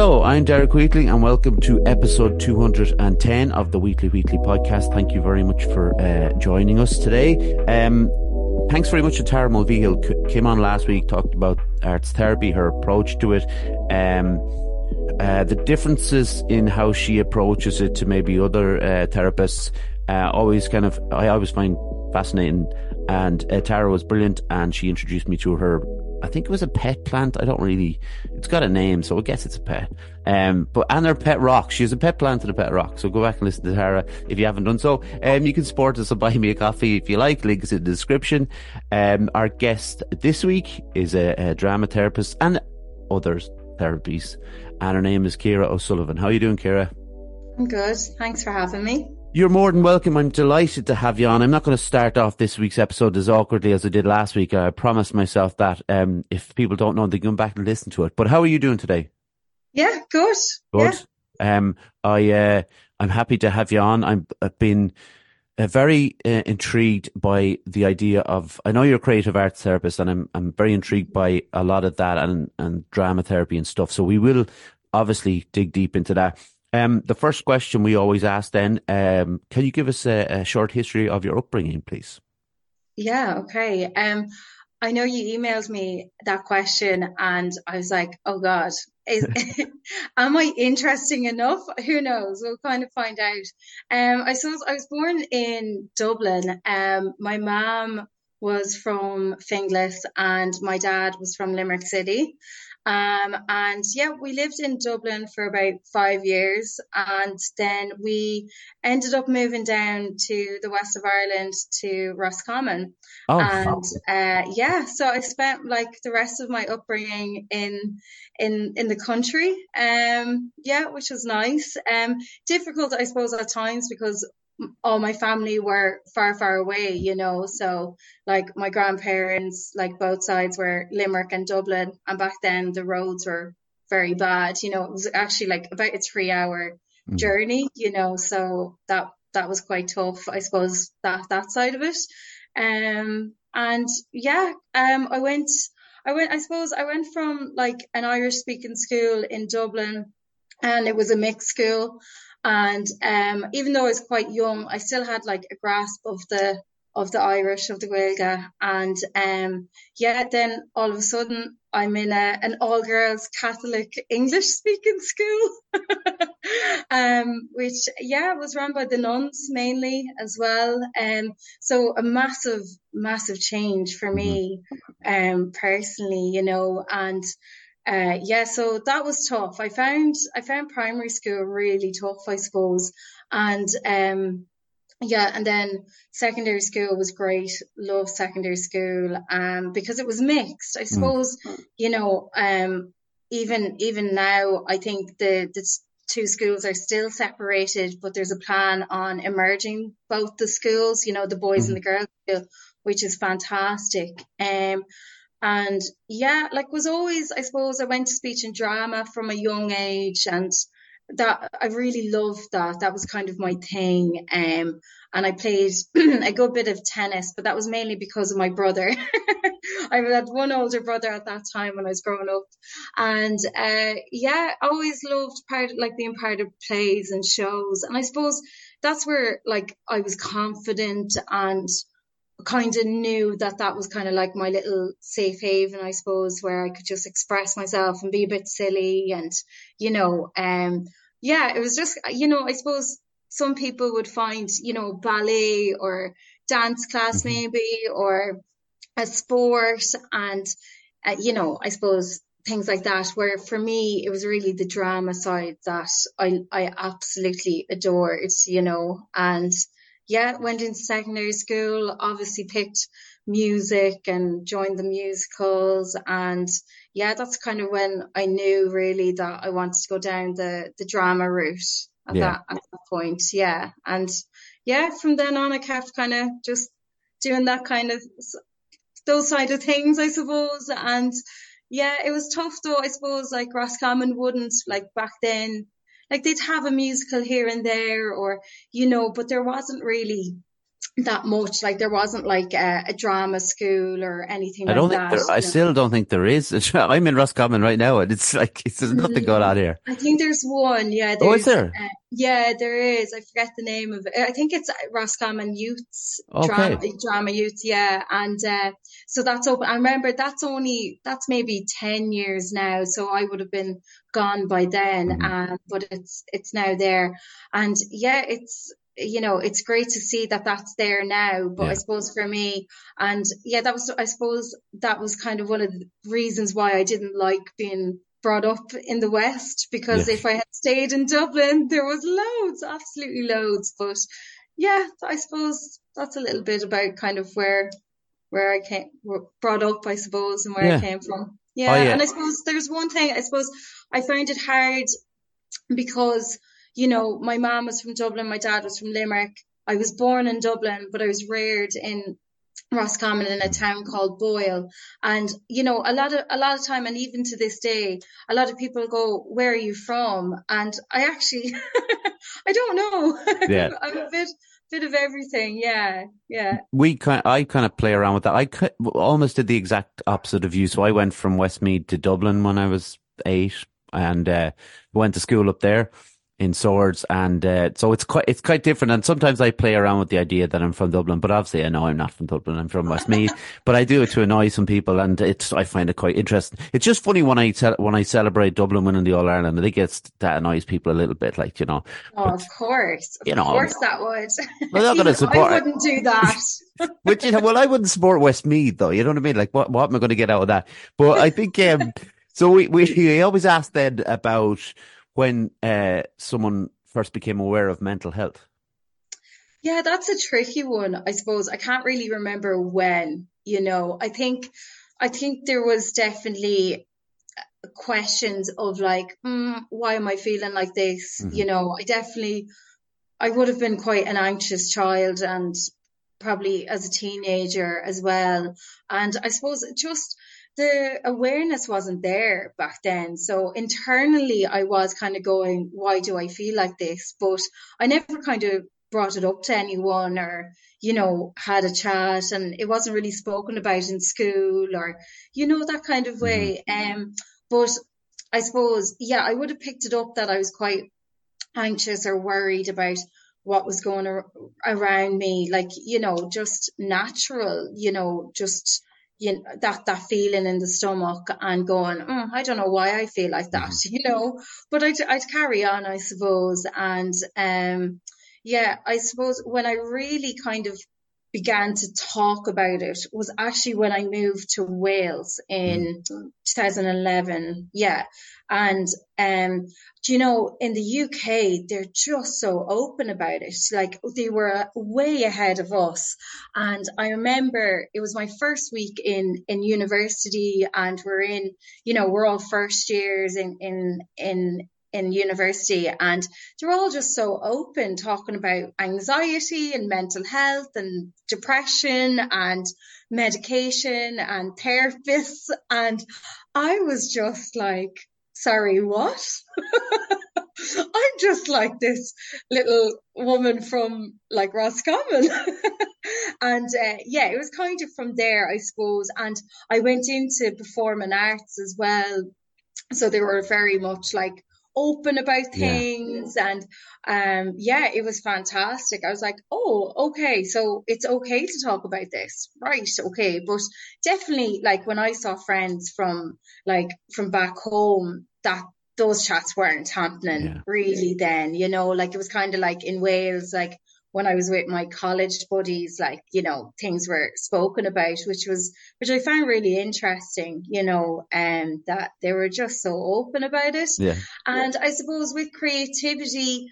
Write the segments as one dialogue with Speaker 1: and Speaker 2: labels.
Speaker 1: Hello, I'm Derek Wheatley and welcome to episode 210 of the Weekly Weekly podcast. Thank you very much for uh, joining us today. Um, thanks very much to Tara Mulvihill. Came on last week, talked about arts therapy, her approach to it, um, uh, the differences in how she approaches it to maybe other uh, therapists. Uh, always kind of, I always find fascinating. And uh, Tara was brilliant, and she introduced me to her I think it was a pet plant. I don't really. It's got a name, so I guess it's a pet. Um, but and her pet rock. She has a pet plant and a pet rock. So go back and listen to Tara if you haven't done so. Um, you can support us and buy me a coffee if you like. Links in the description. Um, our guest this week is a, a drama therapist and others therapies, and her name is Ciara O'Sullivan. How are you doing, Ciara?
Speaker 2: I'm good. Thanks for having me.
Speaker 1: You're more than welcome. I'm delighted to have you on. I'm not going to start off this week's episode as awkwardly as I did last week. I promised myself that um, if people don't know, they can come back and listen to it. But how are you doing today?
Speaker 2: Yeah, good.
Speaker 1: Good. Yeah. Um, I uh, I'm happy to have you on. i have been uh, very uh, intrigued by the idea of. I know you're a creative arts therapist, and I'm I'm very intrigued by a lot of that and and drama therapy and stuff. So we will obviously dig deep into that. Um, the first question we always ask then, um, can you give us a, a, short history of your upbringing, please?
Speaker 2: Yeah, okay. Um, I know you emailed me that question and I was like, oh God, is, am I interesting enough? Who knows? We'll kind of find out. Um, I suppose I was born in Dublin. Um, my mom was from Finglas and my dad was from Limerick City. Um, and yeah, we lived in Dublin for about five years. And then we ended up moving down to the west of Ireland to Roscommon. Oh, and uh, yeah, so I spent like the rest of my upbringing in in in the country. Um, yeah, which was nice. Um, difficult, I suppose, at times because all my family were far, far away, you know. So, like, my grandparents, like, both sides were Limerick and Dublin. And back then, the roads were very bad. You know, it was actually like about a three hour mm. journey, you know. So, that that was quite tough, I suppose, that, that side of it. Um, and yeah, um, I went, I went, I suppose I went from like an Irish speaking school in Dublin and it was a mixed school and um, even though I was quite young, I still had like a grasp of the of the Irish of the Gaeilge. And um, yeah, then all of a sudden I'm in a, an all girls Catholic English speaking school, um, which yeah was run by the nuns mainly as well. Um, so a massive, massive change for me, mm-hmm. um, personally, you know, and uh, yeah, so that was tough. I found I found primary school really tough, I suppose, and um, yeah, and then secondary school was great. Love secondary school, um, because it was mixed. I mm. suppose mm. you know, um, even even now, I think the the two schools are still separated, but there's a plan on emerging both the schools. You know, the boys mm. and the girls school, which is fantastic. Um, and yeah, like was always, I suppose I went to speech and drama from a young age and that I really loved that. That was kind of my thing. Um, and I played a good bit of tennis, but that was mainly because of my brother. I had one older brother at that time when I was growing up. And, uh, yeah, always loved part, like the of plays and shows. And I suppose that's where like I was confident and kind of knew that that was kind of like my little safe haven, I suppose, where I could just express myself and be a bit silly and, you know, um, yeah, it was just, you know, I suppose some people would find, you know, ballet or dance class mm-hmm. maybe or a sport and, uh, you know, I suppose things like that where for me it was really the drama side that I I absolutely adored, you know, and yeah, went into secondary school, obviously picked music and joined the musicals. And yeah, that's kind of when I knew really that I wanted to go down the, the drama route at yeah. that, at that point. Yeah. And yeah, from then on, I kept kind of just doing that kind of those side of things, I suppose. And yeah, it was tough though, I suppose, like Roscommon wouldn't like back then like they'd have a musical here and there or, you know, but there wasn't really that much. Like there wasn't like a, a drama school or anything
Speaker 1: I don't
Speaker 2: like
Speaker 1: think
Speaker 2: that.
Speaker 1: there, I still don't think there is. I'm in Roscommon right now and it's like, it's, there's nothing going on here.
Speaker 2: I think there's one. Yeah.
Speaker 1: Oh, is there?
Speaker 2: Uh, yeah, there is. I forget the name of it. I think it's Roscommon Youths
Speaker 1: Okay.
Speaker 2: drama, drama youths. Yeah. And, uh, so that's open. I remember that's only, that's maybe 10 years now. So I would have been gone by then. Um, but it's, it's now there. And yeah, it's, you know, it's great to see that that's there now. But
Speaker 1: Yeah.
Speaker 2: I suppose for me, and yeah, that was, I suppose that was kind of one of the reasons why I didn't like being brought up in the West because
Speaker 1: Yeah.
Speaker 2: if I had stayed in Dublin, there was loads, absolutely loads. But yeah, I suppose that's a little bit about kind of where, where I came, brought up, I suppose, and where
Speaker 1: Yeah.
Speaker 2: I came from. Yeah.
Speaker 1: Oh, yeah.
Speaker 2: And I suppose there's one thing, I suppose I found it hard because, you know, my mom was from Dublin, my dad was from Limerick. I was born in Dublin, but I was reared in Roscommon in a town called Boyle. And, you know, a lot of, a lot of time, and even to this day, a lot of people go, where are you from? And I actually, I don't know.
Speaker 1: Yeah.
Speaker 2: I'm a bit, bit of everything. Yeah. Yeah.
Speaker 1: we kind I kind of play around with that. I almost did the exact opposite of you. So I went from Westmeath to Dublin when I was eight, and uh, went to school up there in Swords, and uh, so it's quite it's quite different. And sometimes I play around with the idea that I'm from Dublin, but obviously I know I'm not from Dublin. I'm from Westmeath, but I do it to annoy some people, and it's I find it quite interesting. It's just funny when I ce- when I celebrate Dublin winning the All Ireland. I think it's that annoys people a little bit, like you know.
Speaker 2: Oh, of course. Of
Speaker 1: You know,
Speaker 2: course that would.
Speaker 1: We're not gonna support-
Speaker 2: I wouldn't do that.
Speaker 1: Which you know, well, I wouldn't support Westmeath though. You know what I mean? Like, what what am I going to get out of that? But I think um, so. We we we always ask then about when uh someone first became aware of mental health.
Speaker 2: Yeah, that's a tricky one, I suppose. I can't really remember when, you know. I think I think there was definitely questions of like, mm, why am I feeling like this?
Speaker 1: Mhm.
Speaker 2: You know, I definitely I would have been quite an anxious child and probably as a teenager as well. And I suppose just the awareness wasn't there back then. So internally, I was kind of going, why do I feel like this? But I never kind of brought it up to anyone or, you know, had a chat and it wasn't really spoken about in school or, you know, that kind of way. Um, but I suppose, yeah, I would have picked it up that I was quite anxious or worried about what was going ar- around me, like, you know, just natural, you know, just, you know, that, that feeling in the stomach and going, mm, I don't know why I feel like that, you know, but I'd, I'd carry on, I suppose. And, um, yeah, I suppose when I really kind of began to talk about it was actually when I moved to Wales in 2011. Yeah. And, um, do you know, in the UK, they're just so open about it. Like they were way ahead of us. And I remember it was my first week in, in university and we're in, you know, we're all first years in, in, in, in university and they're all just so open talking about anxiety and mental health and depression and medication and therapists. And I was just like, sorry, what? I'm just like this little woman from like Roscommon. and uh, yeah, it was kind of from there, I suppose. And I went into performing arts as well. So they were very much like open about
Speaker 1: Yeah.
Speaker 2: things and um yeah it was fantastic i was like oh okay so it's okay to talk about this right okay but definitely like when i saw friends from like from back home that those chats weren't happening
Speaker 1: Yeah.
Speaker 2: really then you know like it was kind of like in wales like when i was with my college buddies like you know things were spoken about which was which i found really interesting you know and that they were just so open about it
Speaker 1: Yeah.
Speaker 2: and I suppose with creativity,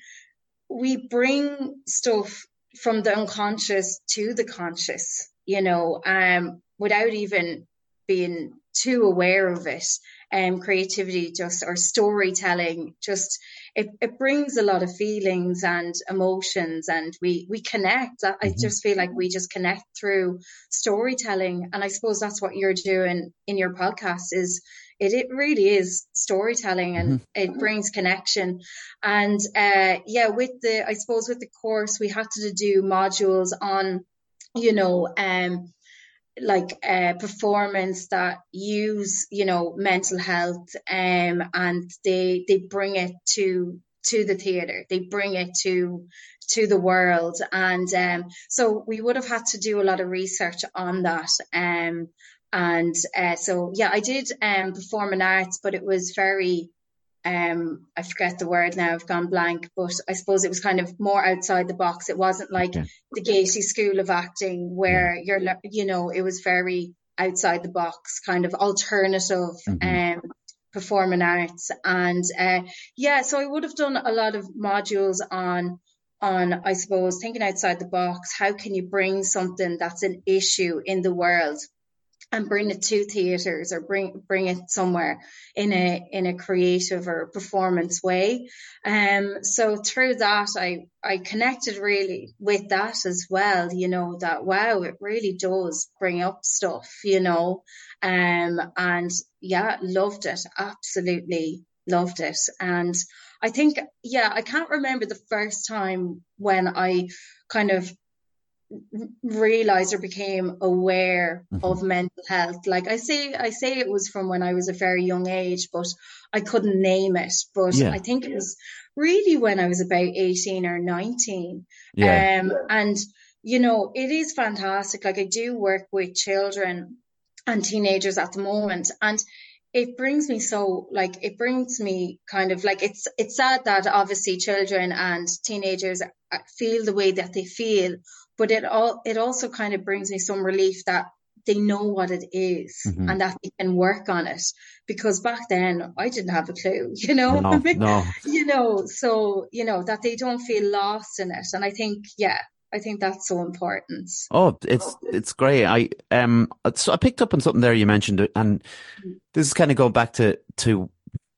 Speaker 2: we bring stuff from the unconscious to the conscious, you know, um, without even being too aware of it. Um, creativity just, or storytelling, just, it, it brings a lot of feelings and emotions and we, we connect. I, I
Speaker 1: Mhm.
Speaker 2: just feel like we just connect through storytelling. And I suppose that's what you're doing in your podcast is it, it really is storytelling and it brings connection. And uh, yeah, with the, I suppose with the course, we had to do modules on you know, um, like uh, performance that use you know mental health um and they they bring it to to the theater they bring it to to the world. And um so we would have had to do a lot of research on that um and uh, so yeah i did um performing arts but it was very um I forget the word now I've gone blank but I suppose it was kind of more outside the box it wasn't like okay. the Gaiety School of Acting where yeah. you're you know it was very outside the box kind of alternative mm-hmm. um performing arts and uh yeah so I would have done a lot of modules on on I suppose thinking outside the box how can you bring something that's an issue in the world and bring it to theaters or bring bring it somewhere in a in a creative or performance way. Um so through that i i connected really with that as well you know that wow it really does bring up stuff you know? Um and yeah loved it absolutely loved it. And i think yeah i can't remember the first time when i kind of realized or became aware mm-hmm. of mental health like i say i say it was from when i was a very young age but i couldn't name it but yeah. i think it was really when i was about 18 or 19 yeah. um and you know it is fantastic like i do work with children and teenagers at the moment and it brings me so like it brings me kind of like it's it's sad that obviously children and teenagers feel the way that they feel but it all it also kind of brings me some relief that they know what it is mm-hmm. and that they can work on it because back then I didn't have a clue, you know,
Speaker 1: no, no.
Speaker 2: you know, so, you know, that they don't feel lost in it. And I think, yeah, I think that's so important.
Speaker 1: Oh, it's, it's great. I, um, so I picked up on something there you mentioned and mm-hmm. this is kind of going back to, to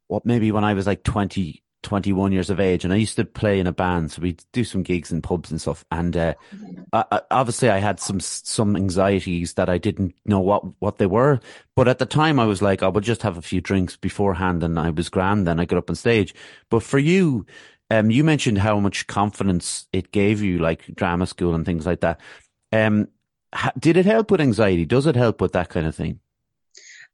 Speaker 1: what maybe when I was like 20, 21 years of age and I used to play in a band. So we'd do some gigs in pubs and stuff. And, uh, I, obviously I had some, some anxieties that I didn't know what, what they were. But at the time I was like, I would just have a few drinks beforehand and I was grand. Then I got up on stage. But for you, um, you mentioned how much confidence it gave you, like drama school and things like that. Um, did it help with anxiety? Does it help with that kind of thing?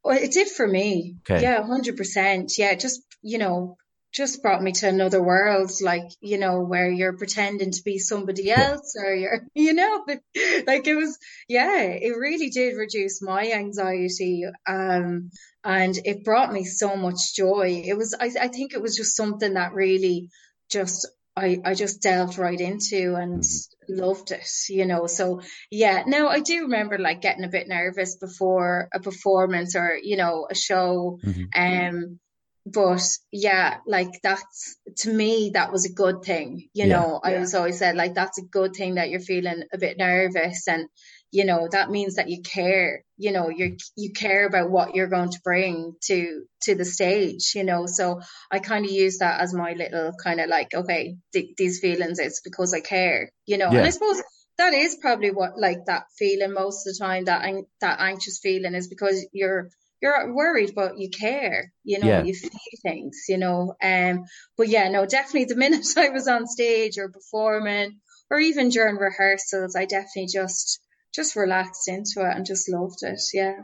Speaker 2: Well, it did for me. Okay. Yeah, hundred percent. Yeah, just you know, just brought me to another world, like, you know, where you're pretending to be somebody else or you're, you know, like it was, yeah, it really did reduce my anxiety. Um, and it brought me so much joy. It was, I, I think it was just something that really just, I, I just delved right into and mm-hmm. loved it, you know. So yeah, now I do remember like getting a bit nervous before a performance or, you know, a show. Mm-hmm. Um, but yeah, like that's to me that was a good thing. You yeah, know, I was always said like that's a good thing that you're feeling a bit nervous and you know that means that you care you know? You you care about what you're going to bring to to the stage you know? So i kind of use that as my little kind of like okay th- these feelings it's because i care you know? Yeah. and i suppose that is probably what like that feeling most of the time that that anxious feeling is because you're you're worried, but you care, you know, yeah. you feel things, you know. Um, but yeah, no, definitely the minute I was on stage or performing or even during rehearsals, I definitely just just relaxed into it and just loved it. Yeah.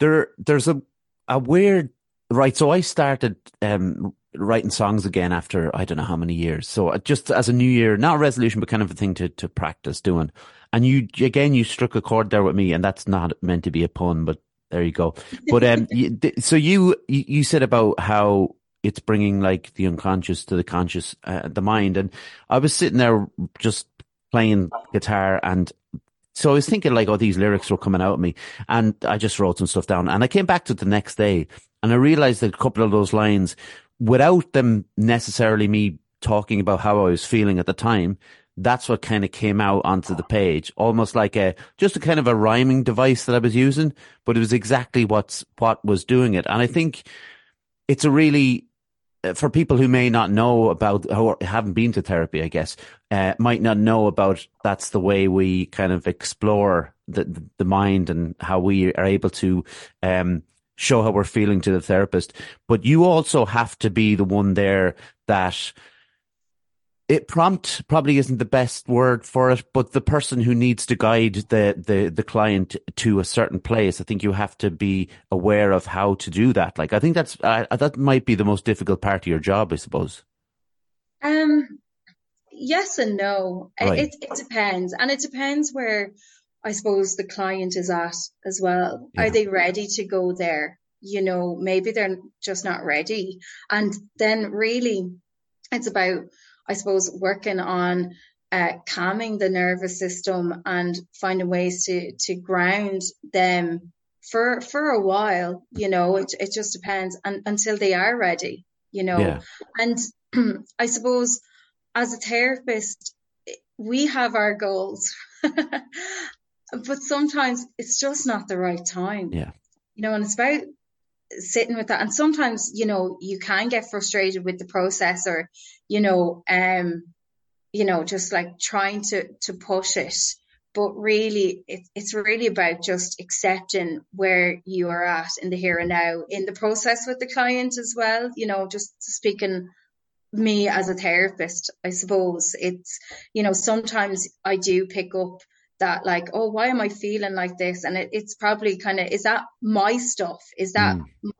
Speaker 1: There there's a a weird right, so I started um writing songs again after I don't know how many years. So just as a new year, not a resolution, but kind of a thing to, to practice doing. And you, again, you struck a chord there with me and that's not meant to be a pun, but there you go. But um, you, so you you said about how it's bringing like the unconscious to the conscious, uh, the mind, and I was sitting there just playing guitar and. So I was thinking like, oh, these lyrics were coming out of me and I just wrote some stuff down and I came back to it the next day and I realized that a couple of those lines without them necessarily me talking about how I was feeling at the time, that's what kind of came out onto the page, almost like a just a kind of a rhyming device that I was using, but it was exactly what's what was doing it. And I think it's a really uh, for people who may not know about or haven't been to therapy, I guess, uh, might not know about that's the way we kind of explore the the mind and how we are able to um, show how we're feeling to the therapist. But you also have to be the one there that it prompt probably isn't the best word for it, but the person who needs to guide the, the, the client to a certain place, I think you have to be aware of how to do that. Like, I think that's, uh, that might be the most difficult part of your job, I suppose.
Speaker 2: Um, yes and no. Right. It, it depends. And it depends where I suppose the client is at as well. Yeah. Are they ready to go there? You know, maybe they're just not ready. And then really it's about I suppose, working on uh, calming the nervous system and finding ways to to ground them for for a while. You know, it it just depends, and until they are ready. You know, yeah. and I suppose as a therapist, we have our goals, but sometimes it's just not the right time.
Speaker 1: Yeah.
Speaker 2: You know, and it's about sitting with that. And sometimes, you know, you can get frustrated with the process or, you know, um, you know, just like trying to, to push it. But really, it, it's really about just accepting where you are at in the here and now in the process with the client as well. You know, just speaking me as a therapist, I suppose it's, you know, sometimes I do pick up that like oh why am i feeling like this? And it, it's probably kind of is that my stuff? Is that mm.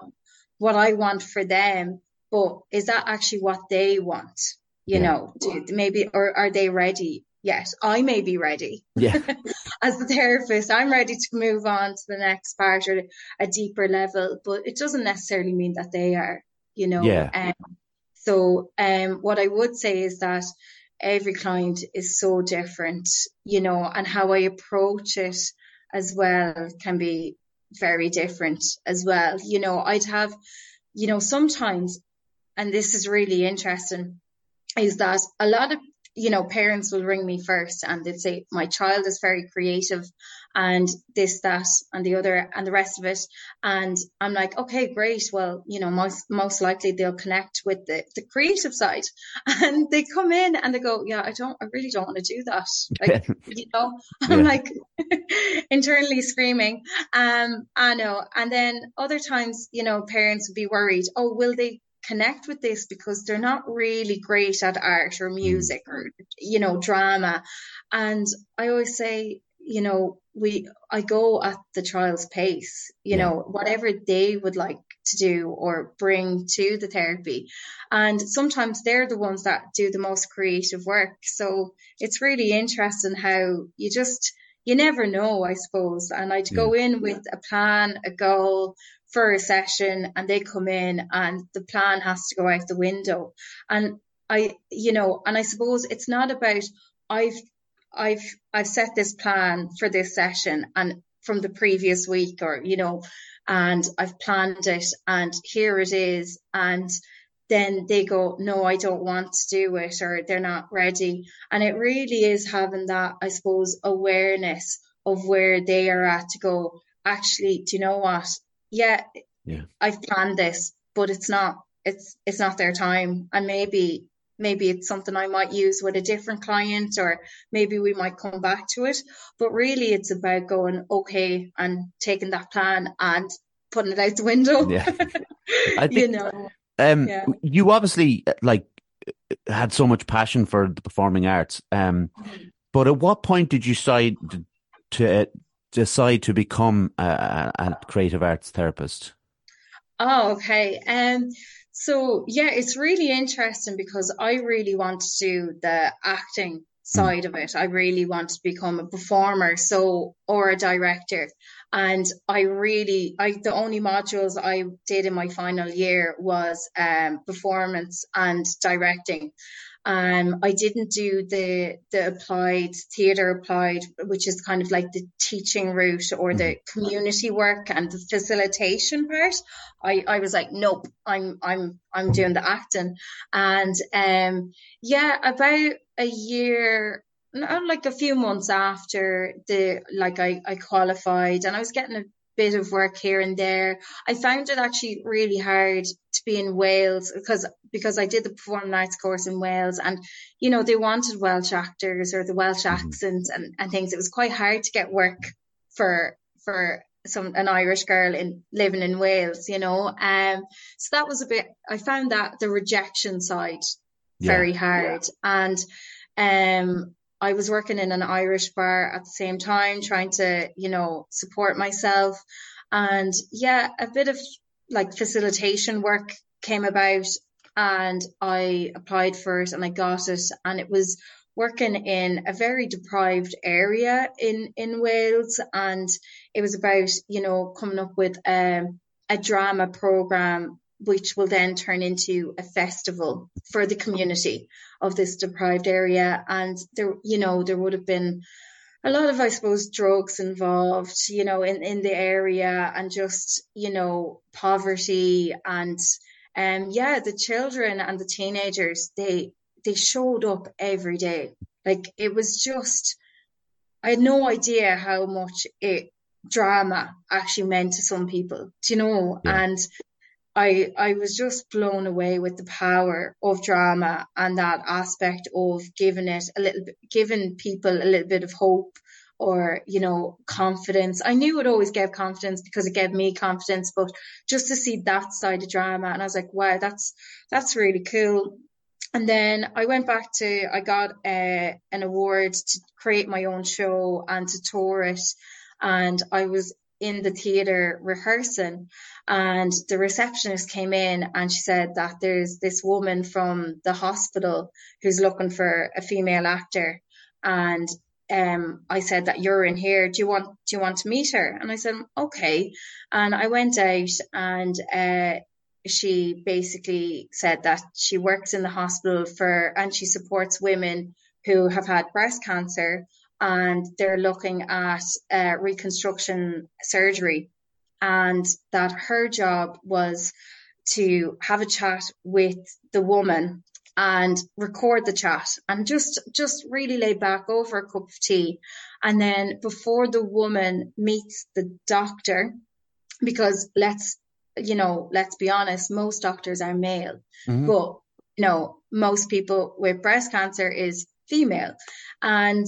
Speaker 2: what i want for them? But is that actually what they want you yeah. know do, maybe or are they ready? Yes i may be ready.
Speaker 1: Yeah.
Speaker 2: As the therapist i'm ready to move on to the next part or a deeper level but it doesn't necessarily mean that they are you know?
Speaker 1: Yeah.
Speaker 2: Um, so um what i would say is that every client is so different, you know, and how I approach it as well can be very different as well. You know, I'd have, you know, sometimes, and this is really interesting, is that a lot of you know, parents will ring me first and they'd say, my child is very creative and this, that, and the other, and the rest of it. And I'm like, okay, great. Well, you know, most, most likely they'll connect with the, the creative side and they come in and they go, yeah, I don't, I really don't want to do that. Like, you know, I'm yeah. like internally screaming. Um, I know. And then other times, you know, parents would be worried, oh, will they connect with this because they're not really great at art or mm. music or you know drama and i always say you know we i go at the child's pace you yeah. know whatever they would like to do or bring to the therapy and sometimes they're the ones that do the most creative work so it's really interesting how you just you never know i suppose and i'd yeah. go in with a plan a goal for a session and they come in and the plan has to go out the window. And I, you know, and I suppose it's not about I've, I've, I've set this plan for this session and from the previous week or, you know, and I've planned it and here it is. And then they go, no, I don't want to do it or they're not ready. And it really is having that, I suppose, awareness of where they are at to go, actually, do you know what? yeah,
Speaker 1: yeah,
Speaker 2: I've planned this, but it's not, it's, it's not their time. And maybe, maybe it's something I might use with a different client or maybe we might come back to it. But really it's about going, okay, and taking that plan and putting it out the window.
Speaker 1: Yeah. I think, you know, um, yeah. you obviously like had so much passion for the performing arts. Um, mm-hmm. but at what point did you decide to decide to become a, a creative arts therapist?
Speaker 2: Oh, okay. Um, so yeah, it's really interesting because I really want to do the acting side mm. of it. I really want to become a performer, so or a director. And I really, I the only modules I did in my final year was um, performance and directing. Um, I didn't do the the applied theatre applied, which is kind of like the teaching route or the mm-hmm. community work and the facilitation part. I, I was like, nope, I'm I'm I'm doing the acting, and um, yeah, about a year like a few months after the like I, I qualified and I was getting a bit of work here and there. I found it actually really hard to be in Wales because because I did the performing arts course in Wales and you know they wanted Welsh actors or the Welsh mm-hmm. accent and, and things. It was quite hard to get work for for some an Irish girl in living in Wales, you know. Um so that was a bit I found that the rejection side yeah. very hard. And um, I was working in an Irish bar at the same time, trying to, you know, support myself. And yeah, a bit of like facilitation work came about and I applied for it and I got it. And it was working in a very deprived area in, in Wales. And it was about, you know, coming up with um, a drama program which will then turn into a festival for the community of this deprived area. And there, you know, there would have been a lot of, I suppose, drugs involved, you know, in, in the area and just, you know, poverty and, um, yeah, the children and the teenagers, they, they showed up every day. Like it was just, I had no idea how much it drama actually meant to some people, do you know? Yeah. And I I was just blown away with the power of drama and that aspect of giving it a little bit, giving people a little bit of hope or you know confidence. I knew it always gave confidence because it gave me confidence, but just to see that side of drama, and I was like, wow, that's that's really cool. And then I went back to I got uh, an award to create my own show and to tour it, and I was in the theater rehearsing and the receptionist came in and she said that there's this woman from the hospital who's looking for a female actor and um, I said that you're in here. Do you want do you want to meet her? And I said okay. And I went out and uh, she basically said that she works in the hospital for and she supports women who have had breast cancer and they're looking at uh, reconstruction surgery. And that her job was to have a chat with the woman and record the chat and just just really lay back over a cup of tea. And then before the woman meets the doctor because let's you know let's be honest most doctors are male. Mm-hmm. but you know most people with breast cancer is female. And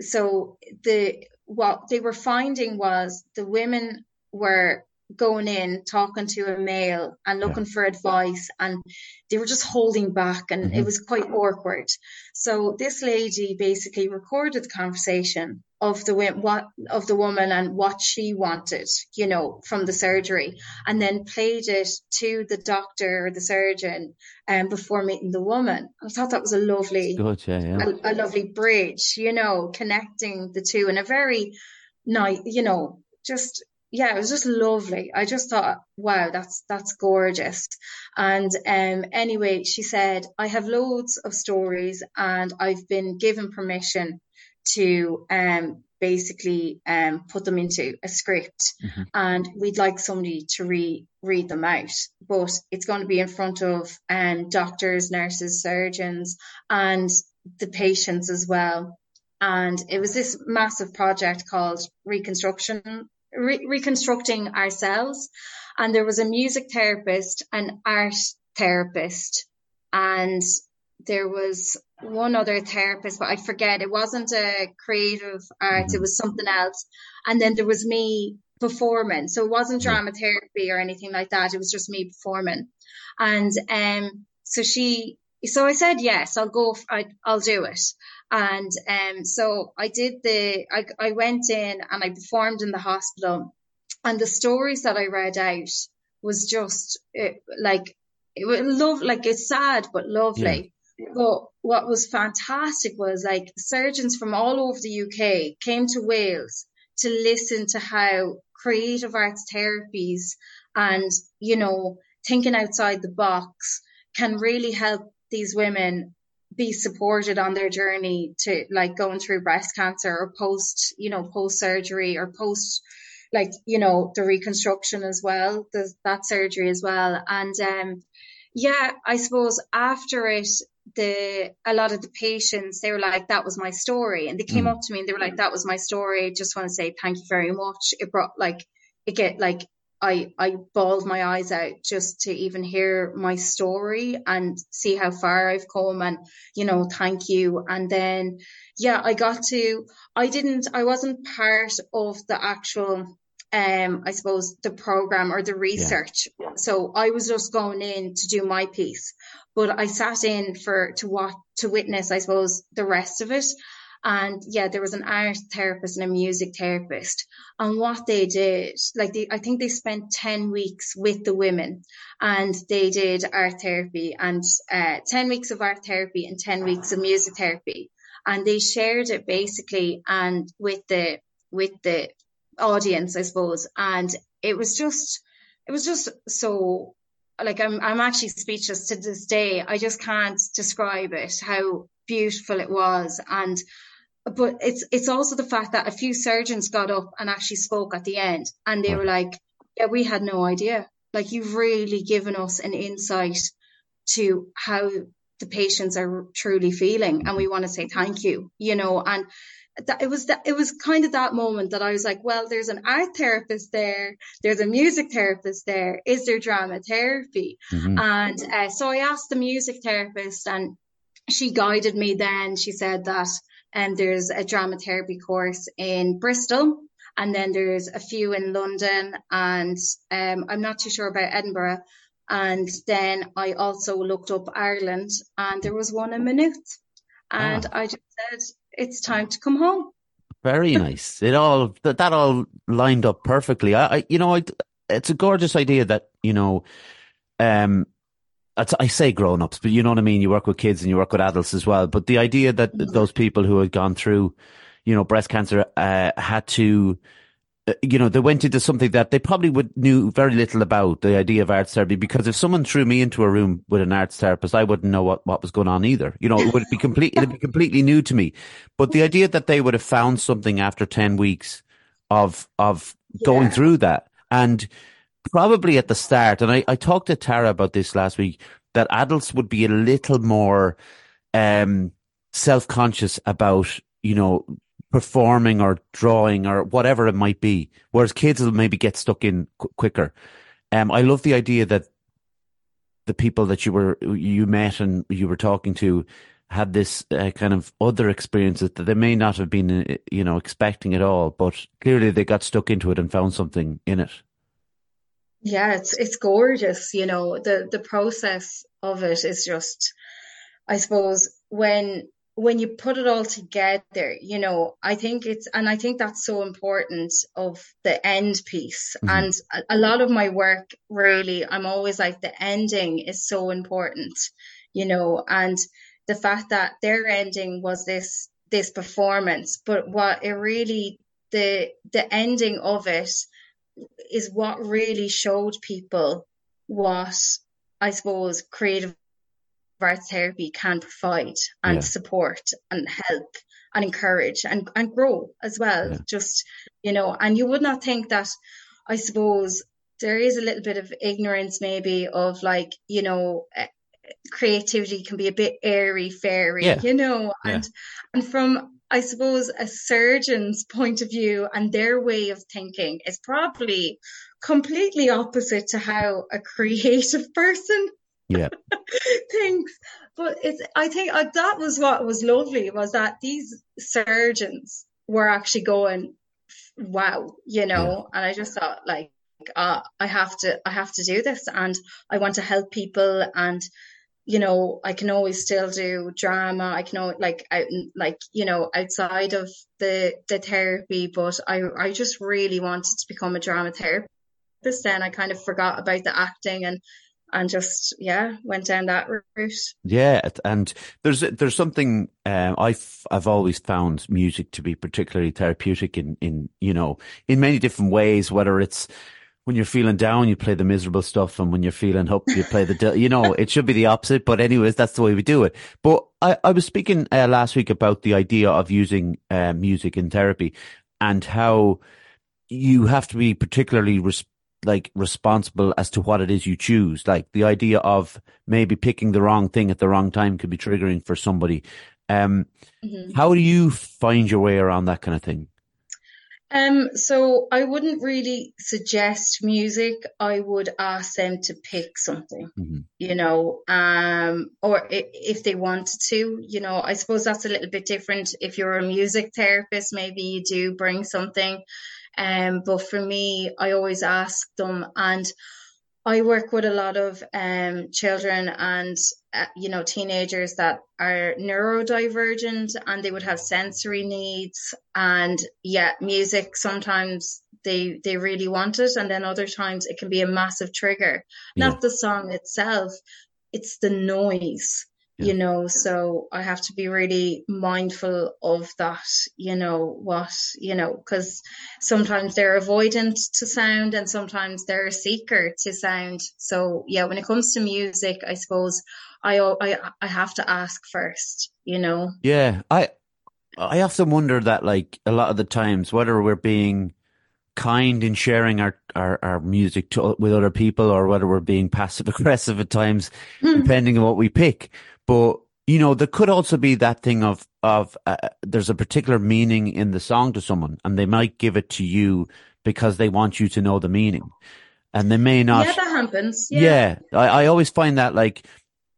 Speaker 2: so the what they were finding was the women were going in talking to a male and looking yeah. for advice and they were just holding back and mm-hmm. it was quite awkward so this lady basically recorded the conversation of the what of the woman and what she wanted you know from the surgery and then played it to the doctor or the surgeon um, before meeting the woman i thought that was a lovely
Speaker 1: Good, yeah, yeah.
Speaker 2: A, a lovely bridge you know connecting the two in a very nice you know just yeah, it was just lovely. I just thought, wow, that's that's gorgeous. And um, anyway, she said, I have loads of stories, and I've been given permission to um, basically um, put them into a script, mm-hmm. and we'd like somebody to re- read them out. But it's going to be in front of um, doctors, nurses, surgeons, and the patients as well. And it was this massive project called Reconstruction re- reconstructing ourselves. And there was a music therapist, an art therapist, and there was one other therapist, but I forget. It wasn't a creative art, it was something else. And then there was me performing. So it wasn't drama therapy or anything like that. It was just me performing. And um, so she, so I said yes, I'll go. I, will do it. And um, so I did the, I, I went in and I performed in the hospital. And the stories that I read out was just it, like, it was love, like it's sad, but lovely. Yeah. But what was fantastic was like surgeons from all over the UK came to Wales to listen to how creative arts therapies and, you know, thinking outside the box can really help these women be supported on their journey to like going through breast cancer or post, you know, post surgery or post like, you know, the reconstruction as well, the, that surgery as well. And, um, yeah, I suppose after it, the, a lot of the patients, they were like, that was my story. And they came mm. up to me and they were like, that was my story. Just want to say thank you very much. It brought like, it get like I I bawled my eyes out just to even hear my story and see how far I've come and you know thank you and then yeah I got to I didn't I wasn't part of the actual um, I suppose the program or the research. Yeah. So I was just going in to do my piece, but I sat in for to what to witness, I suppose, the rest of it. And yeah, there was an art therapist and a music therapist. And what they did, like they, I think they spent 10 weeks with the women and they did art therapy and uh, 10 weeks of art therapy and 10 weeks of music therapy. And they shared it basically and with the, with the audience, I suppose. And it was just, it was just so like I'm I'm actually speechless to this day. I just can't describe it how beautiful it was. And but it's it's also the fact that a few surgeons got up and actually spoke at the end and they were like yeah we had no idea. Like you've really given us an insight to how the patients are truly feeling and we want to say thank you you know? And that it was that it was kind of that moment that I was like, well, there's an art therapist there, there's a music therapist there, is there drama therapy? Mm-hmm. And uh, so I asked the music therapist, and she guided me. Then she said that um, there's a drama therapy course in Bristol, and then there's a few in London, and um, I'm not too sure about Edinburgh. And then I also looked up Ireland, and there was one in Maynooth. And ah. I just said, it's time to come home.
Speaker 1: Very nice. It all that, that all lined up perfectly. I, I you know, I, it's a gorgeous idea that you know, um, I say grown ups, but you know what I mean? You work with kids and you work with adults as well. But the idea that mm-hmm. those people who had gone through, you know, breast cancer, uh, had to, uh, you know, they went into something that they probably would knew very little about the idea of arts therapy. Because if someone threw me into a room with an arts therapist, I wouldn't know what, what was going on either. You know, it would be complete, it'd be completely new to me. But the idea that they would have found something after 10 weeks of, of yeah. going through that and, probably at the start, and I, I talked to Tara about this last week, that adults would be a little more um, self conscious about, you know, performing or drawing or whatever it might be, whereas kids will maybe get stuck in qu- quicker. Um, I love the idea that the people that you were you met and you were talking to had this uh, kind of other experiences that they may not have been, uh, you know, expecting at all, but clearly they got stuck into it and found something in it.
Speaker 2: Yeah, it's it's gorgeous. You know, the the process of it is just, I suppose, when when you put it all together, you know, I think it's, and I think that's so important of the end piece. Mm-hmm. And a, a, lot of my work, really, I'm always like, the ending is so important, you know, and the fact that their ending was this, this performance, but what it really, the, the ending of it is what really showed people what I suppose creative arts therapy can provide and yeah. support and help and encourage and, and grow as well. Yeah. Just, you know, and you would not think that, I suppose, there is a little bit of ignorance maybe of like, you know, eh, creativity can be a bit airy fairy, yeah. you know, and, and from I suppose a surgeon's point of view and their way of thinking is probably completely opposite to how a creative person
Speaker 1: yeah.
Speaker 2: thinks. But it's, I think uh, that was what was lovely was that these surgeons were actually going, wow, you know, yeah. and I just thought like, uh, I have to, I have to do this and I want to help people and you know, I can always still do drama. I can always, like like you know outside of the the therapy, but I I just really wanted to become a drama therapist. Then I kind of forgot about the acting and and just yeah went down that route.
Speaker 1: Yeah, and there's there's something um, I've I've always found music to be particularly therapeutic in in you know in many different ways. Whether it's when you're feeling down, you play the miserable stuff, and when you're feeling up, you play the. you know, it should be the opposite, but anyways, that's the way we do it. But I, I was speaking uh, last week about the idea of using uh, music in therapy, and how you have to be particularly res- like responsible as to what it is you choose. Like the idea of maybe picking the wrong thing at the wrong time could be triggering for somebody. Um, mm-hmm. How do you find your way around that kind of thing?
Speaker 2: Um, so I wouldn't really suggest music. I would ask them to pick something, mm-hmm. you know, um, or if they wanted to, you know, I suppose that's a little bit different. If you're a music therapist, maybe you do bring something. Um, but for me, I always ask them and I work with a lot of um, children and uh, you know teenagers that are neurodivergent and they would have sensory needs and yeah music sometimes they they really want it and then other times it can be a massive trigger yeah. not the song itself it's the noise you know so i have to be really mindful of that you know what you know because sometimes they're avoidant to sound and sometimes they're a seeker to sound so yeah when it comes to music i suppose i i, I have to ask first you know
Speaker 1: yeah i i often wonder that like a lot of the times whether we're being kind in sharing our, our, our music to, with other people or whether we're being passive aggressive at times, mm. depending on what we pick. But you know, there could also be that thing of of uh, there's a particular meaning in the song to someone, and they might give it to you because they want you to know the meaning, and they may not.
Speaker 2: Yeah, that happens.
Speaker 1: Yeah, yeah I, I always find that like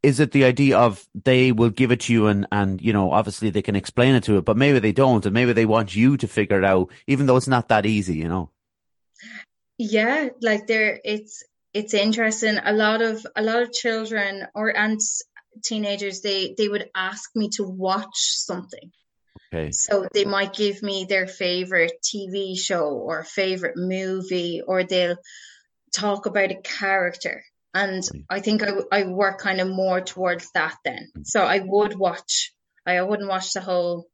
Speaker 1: is it the idea of they will give it to you and and you know obviously they can explain it to it but maybe they don't and maybe they want you to figure it out even though it's not that easy you know
Speaker 2: yeah like there it's it's interesting a lot of a lot of children or and teenagers they they would ask me to watch something.
Speaker 1: Okay.
Speaker 2: So they might give me their favorite tv show or favorite movie or they'll talk about a character. And i think i, I work kind of more towards that then. Mm. so i would watch i wouldn't watch the whole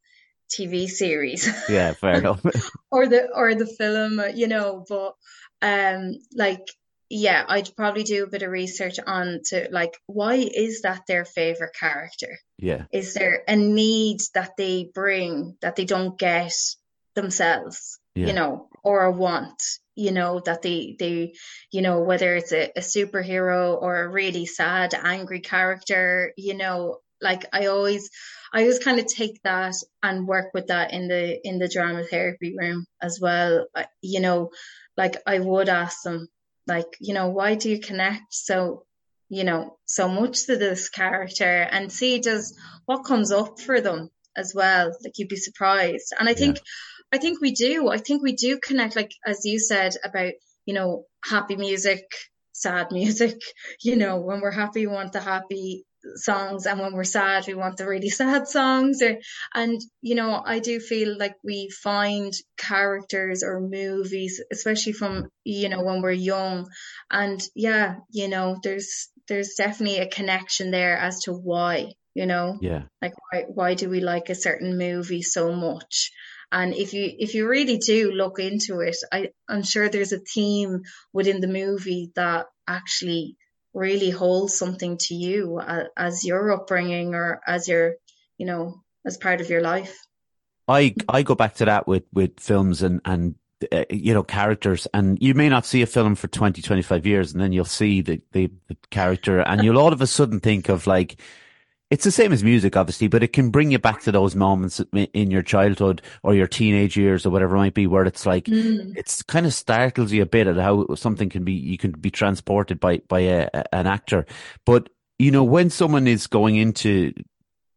Speaker 2: tv series.
Speaker 1: Yeah fair enough.
Speaker 2: Or the or the film you know but um like yeah, I'd probably do a bit of research on to like why is that their favorite character?
Speaker 1: Yeah.
Speaker 2: Is there a need that they bring that they don't get themselves, yeah. you know, or a want, you know, that they they you know, whether it's a, a superhero or a really sad, angry character, you know, like I always I always kind of take that and work with that in the in the drama therapy room as well. You know, like I would ask them like you know why do you connect so you know so much to this character? And see does what comes up for them as well? Like you'd be surprised. And i think yeah. i think we do. I think we do connect like as you said about you know happy music sad music you know when we're happy we want the happy songs and when we're sad we want the really sad songs or and you know I do feel like we find characters or movies especially from you know when we're young and yeah you know there's there's definitely a connection there as to why you know?
Speaker 1: Yeah.
Speaker 2: Like why why do we like a certain movie so much? And if you if you really do look into it I I'm sure there's a theme within the movie that actually really holds something to you as, as your upbringing or as your, you know, as part of your life.
Speaker 1: I I go back to that with with films and and uh, you know characters and you may not see a film for 20 25 years and then you'll see the the, the character and you'll all of a sudden think of like it's the same as music, obviously, but it can bring you back to those moments in your childhood or your teenage years or whatever it might be, where it's like mm. it's kind of startles you a bit at how something can be you can be transported by by a, an actor. But you know, when someone is going into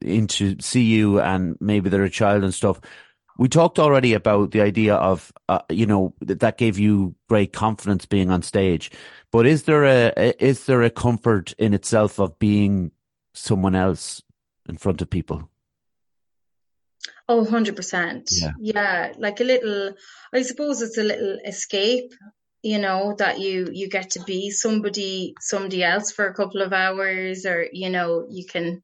Speaker 1: into see you and maybe they're a child and stuff, we talked already about the idea of uh, you know that gave you great confidence being on stage. But is there a is there a comfort in itself of being someone else in front of people?
Speaker 2: Oh, 100%. Yeah. yeah. Like a little, I suppose it's a little escape, you know, that you, you get to be somebody, somebody else for a couple of hours or, you know, you can,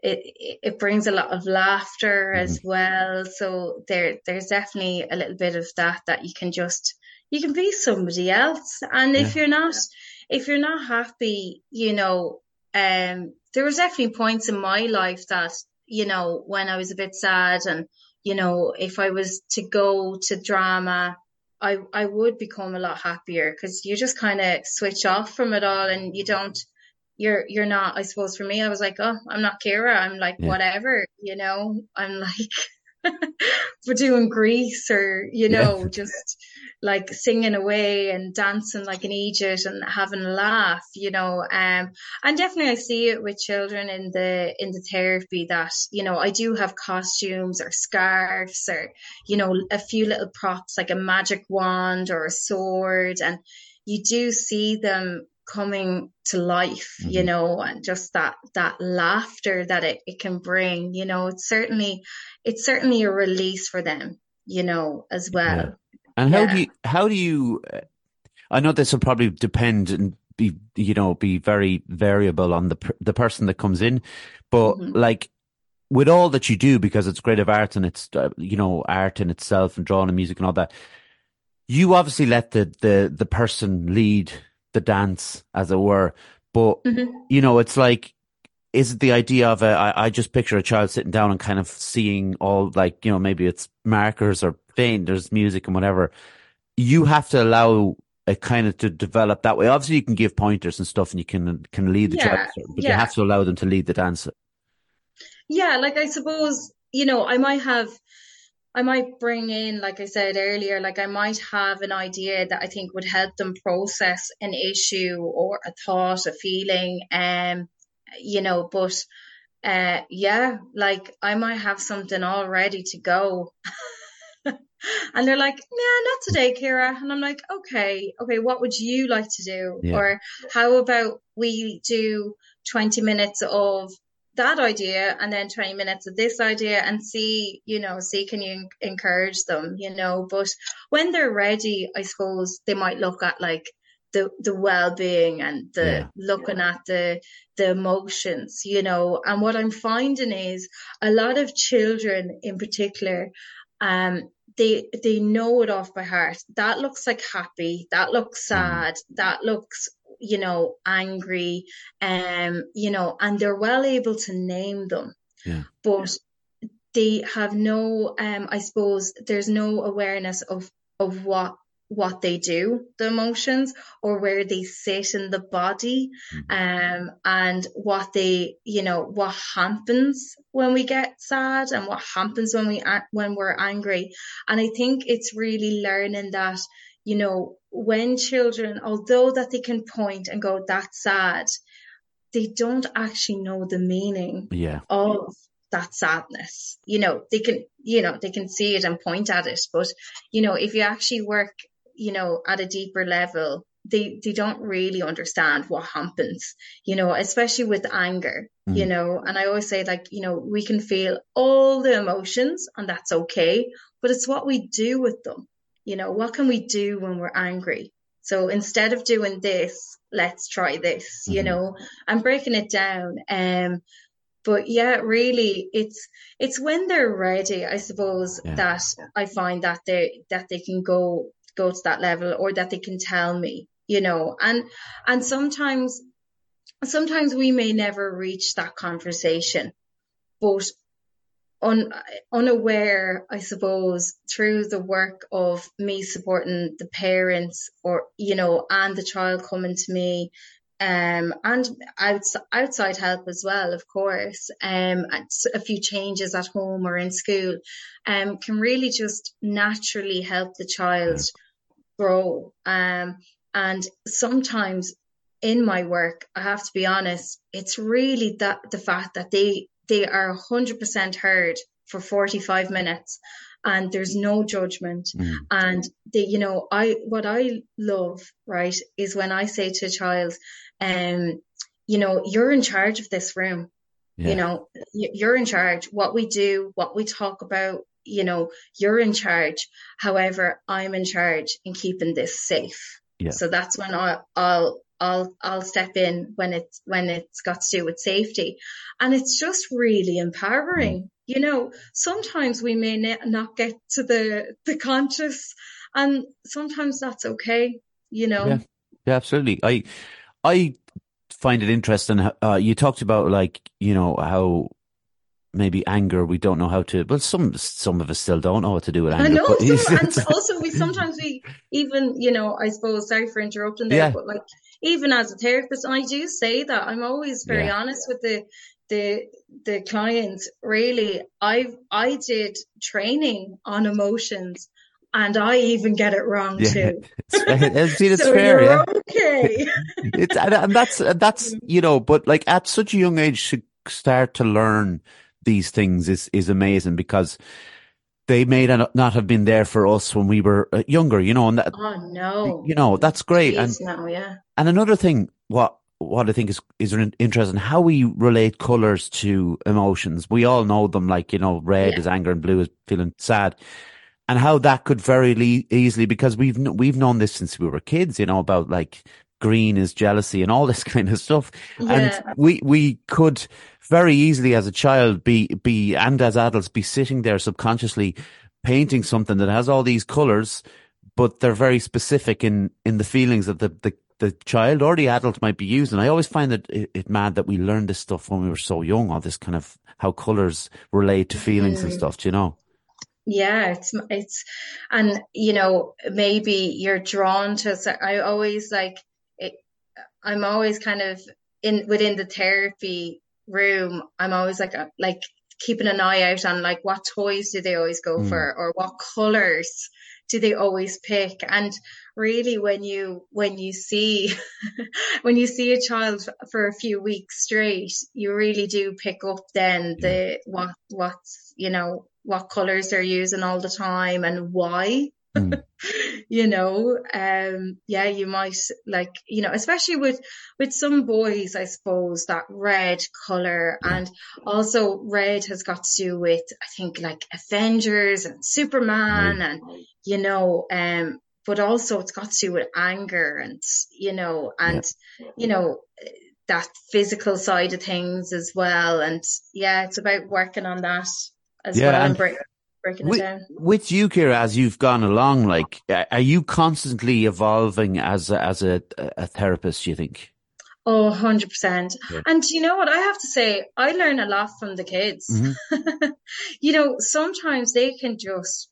Speaker 2: it, it brings a lot of laughter mm-hmm. as well. So there, there's definitely a little bit of that, that you can just, you can be somebody else. And if you're not, if you're not happy, you know, um, there was definitely points in my life that, you know, when I was a bit sad and, you know, if I was to go to drama, I, I would become a lot happier because you just kind of switch off from it all and you don't, you're, you're not, I suppose for me, I was like, oh, I'm not Ciara. I'm like, yeah. whatever, you know, I'm like, we're doing Grease or, you know, yeah. just, like singing away and dancing like an idiot and having a laugh, you know. Um, and definitely I see it with children in the in the therapy that you know I do have costumes or scarves or you know a few little props like a magic wand or a sword, and you do see them coming to life, mm-hmm. you know, and just that that laughter that it, it can bring, you know, it's certainly it's certainly a release for them, you know, as well. Yeah.
Speaker 1: And yeah. how do you how do you I know this will probably depend and be you know be very variable on the the person that comes in, but mm-hmm. like with all that you do because it's creative art and it's uh, you know art in itself and drawing and music and all that you obviously let the the the person lead the dance, as it were. But mm-hmm. you know, it's like, is it the idea of a? I, I just picture a child sitting down and kind of seeing all like you know maybe it's markers or paint, there's music and whatever. You have to allow it kind of to develop that way. Obviously, you can give pointers and stuff, and you can can lead the yeah, child, but yeah. you have to allow them to lead the dance.
Speaker 2: Yeah, like I suppose you know I might have I might bring in, like I said earlier, like I might have an idea that I think would help them process an issue or a thought, a feeling, um, you know, but uh, yeah, like I might have something all ready to go. and they're like, nah, not today, Ciara. And I'm like, okay, okay, what would you like to do? Yeah. Or how about we do 20 minutes of that idea and then 20 minutes of this idea and see, you know, see can you encourage them, you know, but when they're ready, I suppose they might look at like the, the well-being and the yeah. looking yeah. at the, the emotions, you know, and what I'm finding is a lot of children in particular, um, they they know it off by heart. That looks like happy. That looks mm-hmm. sad. Mm. That looks you know, angry, um, you know, and they're well able to name them.
Speaker 1: Yeah.
Speaker 2: But they have no, um, I suppose there's no awareness of, of what what they do, the emotions, or where they sit in the body, mm-hmm. um, and what they, you know, what happens when we get sad and what happens when we when we're angry. And I think it's really learning that, you know, when children, although that they can point and go, that's sad, they don't actually know the meaning
Speaker 1: yeah.
Speaker 2: of that sadness. You know, they can, you know, they can see it and point at it. But, you know, if you actually work, you know, at a deeper level, they, they don't really understand what happens, you know, especially with anger, mm. you know, and I always say like, you know, we can feel all the emotions and that's okay, but it's what we do with them you know, what can we do when we're angry? So instead of doing this, let's try this, mm-hmm. you know, I'm breaking it down. Um, but yeah, really, it's it's when they're ready, I suppose, yeah. that I find that they that they can go go to that level, or that they can tell me, you know, and and sometimes sometimes we may never reach that conversation, but un, unaware, I suppose, through the work of me supporting the parents or, you know, and the child coming to me, um, and outside, outside help as well, of course, um, a few changes at home or in school, um, can really just naturally help the child grow. Um, and sometimes in my work, I have to be honest, it's really that the fact that they they are 100% heard for 45 minutes and there's no judgment mm. and they you know i what i love right is when i say to a child um you know you're in charge of this room yeah. you know you're in charge what we do what we talk about you know you're in charge however i'm in charge in keeping this safe yeah. so that's when I, i'll I'll I'll step in when it's when it's got to do with safety, and it's just really empowering. Mm. You know, sometimes we may not get to the the conscious, and sometimes that's okay. You know.
Speaker 1: Yeah, yeah absolutely. I I find it interesting. Uh, you talked about like you know how maybe anger we don't know how to well some some of us still don't know what to do with anger I
Speaker 2: know, some, and also we sometimes we even you know I suppose sorry for interrupting there yeah. but like even as a therapist, and I do say that I'm always very yeah. honest with the the the clients. Really, I I did training on emotions and I even get it wrong yeah. too.
Speaker 1: It's, it's
Speaker 2: so
Speaker 1: fair,
Speaker 2: yeah. Okay.
Speaker 1: it's and, and that's that's you know, but like at such a young age to start to learn these things is is amazing because they may not have been there for us when we were uh, younger, you know. And that,
Speaker 2: oh no,
Speaker 1: you know, that's great.
Speaker 2: Jeez, and no, yeah.
Speaker 1: And another thing, what what I think is is interesting how we relate colors to emotions. We all know them, like you know, red yeah. is anger and blue is feeling sad, and how that could very le- easily because we've we've known this since we were kids, you know, about like green is jealousy and all this kind of stuff, yeah. and we we could very easily as a child be be and as adults be sitting there subconsciously painting something that has all these colors but they're very specific in in the feelings that the the the child or the adult might be using. I always find it, it, it mad that we learned this stuff when we were so young, all this kind of how colors relate to feelings mm. and stuff, do you know?
Speaker 2: Yeah, it's, it's, and you know, maybe you're drawn to, I always like I'm always kind of in within the therapy room. I'm always like, like keeping an eye out on like what toys do they always go mm. for or what colors do they always pick and really when you when you see when you see a child for a few weeks straight you really do pick up then the what what's you know what colors they're using all the time and why mm. you know um yeah you might like you know especially with with some boys i suppose that red color yeah. and also red has got to do with i think like avengers and superman right. and you know um but also it's got to do with anger and you know and yeah. you know that physical side of things as well and yeah it's about working on that as yeah, well and, and breaking with, it down.
Speaker 1: With you, Ciara, as you've gone along, like, are you constantly evolving as a, as a, a therapist? Do you think?
Speaker 2: Oh, 100%. Yeah. And you know what? I have to say, I learn a lot from the kids. Mm-hmm. you know, sometimes they can just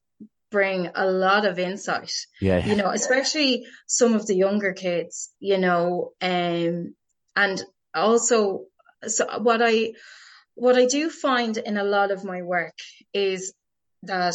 Speaker 2: bring a lot of insight.
Speaker 1: Yeah.
Speaker 2: You know, especially some of the younger kids, you know, um, and also, so what I, what I do find in a lot of my work is that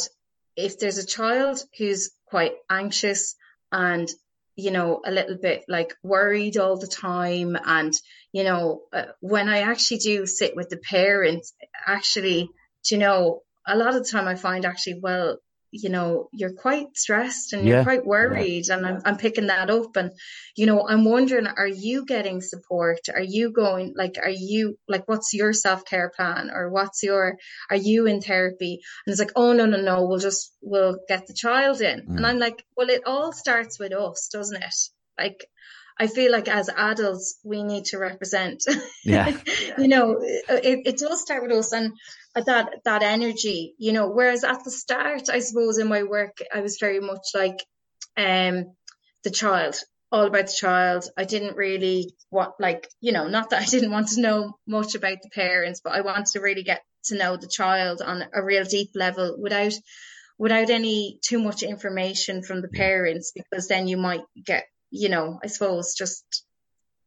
Speaker 2: if there's a child who's quite anxious and you know a little bit like worried all the time and you know uh, when i actually do sit with the parents actually you know a lot of the time i find actually well you know, you're quite stressed and you're quite worried. Yeah. And I'm, I'm picking that up. And, you know, I'm wondering, are you getting support? Are you going, like, are you, like, what's your self care plan? Or what's your, are you in therapy? And it's like, oh, no, no, no, we'll just, we'll get the child in. Mm. And I'm like, well, it all starts with us, doesn't it? Like, I feel like as adults, we need to represent.
Speaker 1: Yeah.
Speaker 2: you know, it, it does start with us and that, that energy, you know, whereas at the start, I suppose in my work, I was very much like, um, the child, all about the child. I didn't really want, like, you know, not that I didn't want to know much about the parents, but I wanted to really get to know the child on a real deep level without without any too much information from the parents because then you might get you know, I suppose just,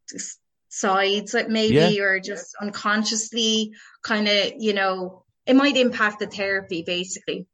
Speaker 2: just sides like maybe yeah. or just unconsciously kind of, you know, it might impact the therapy basically.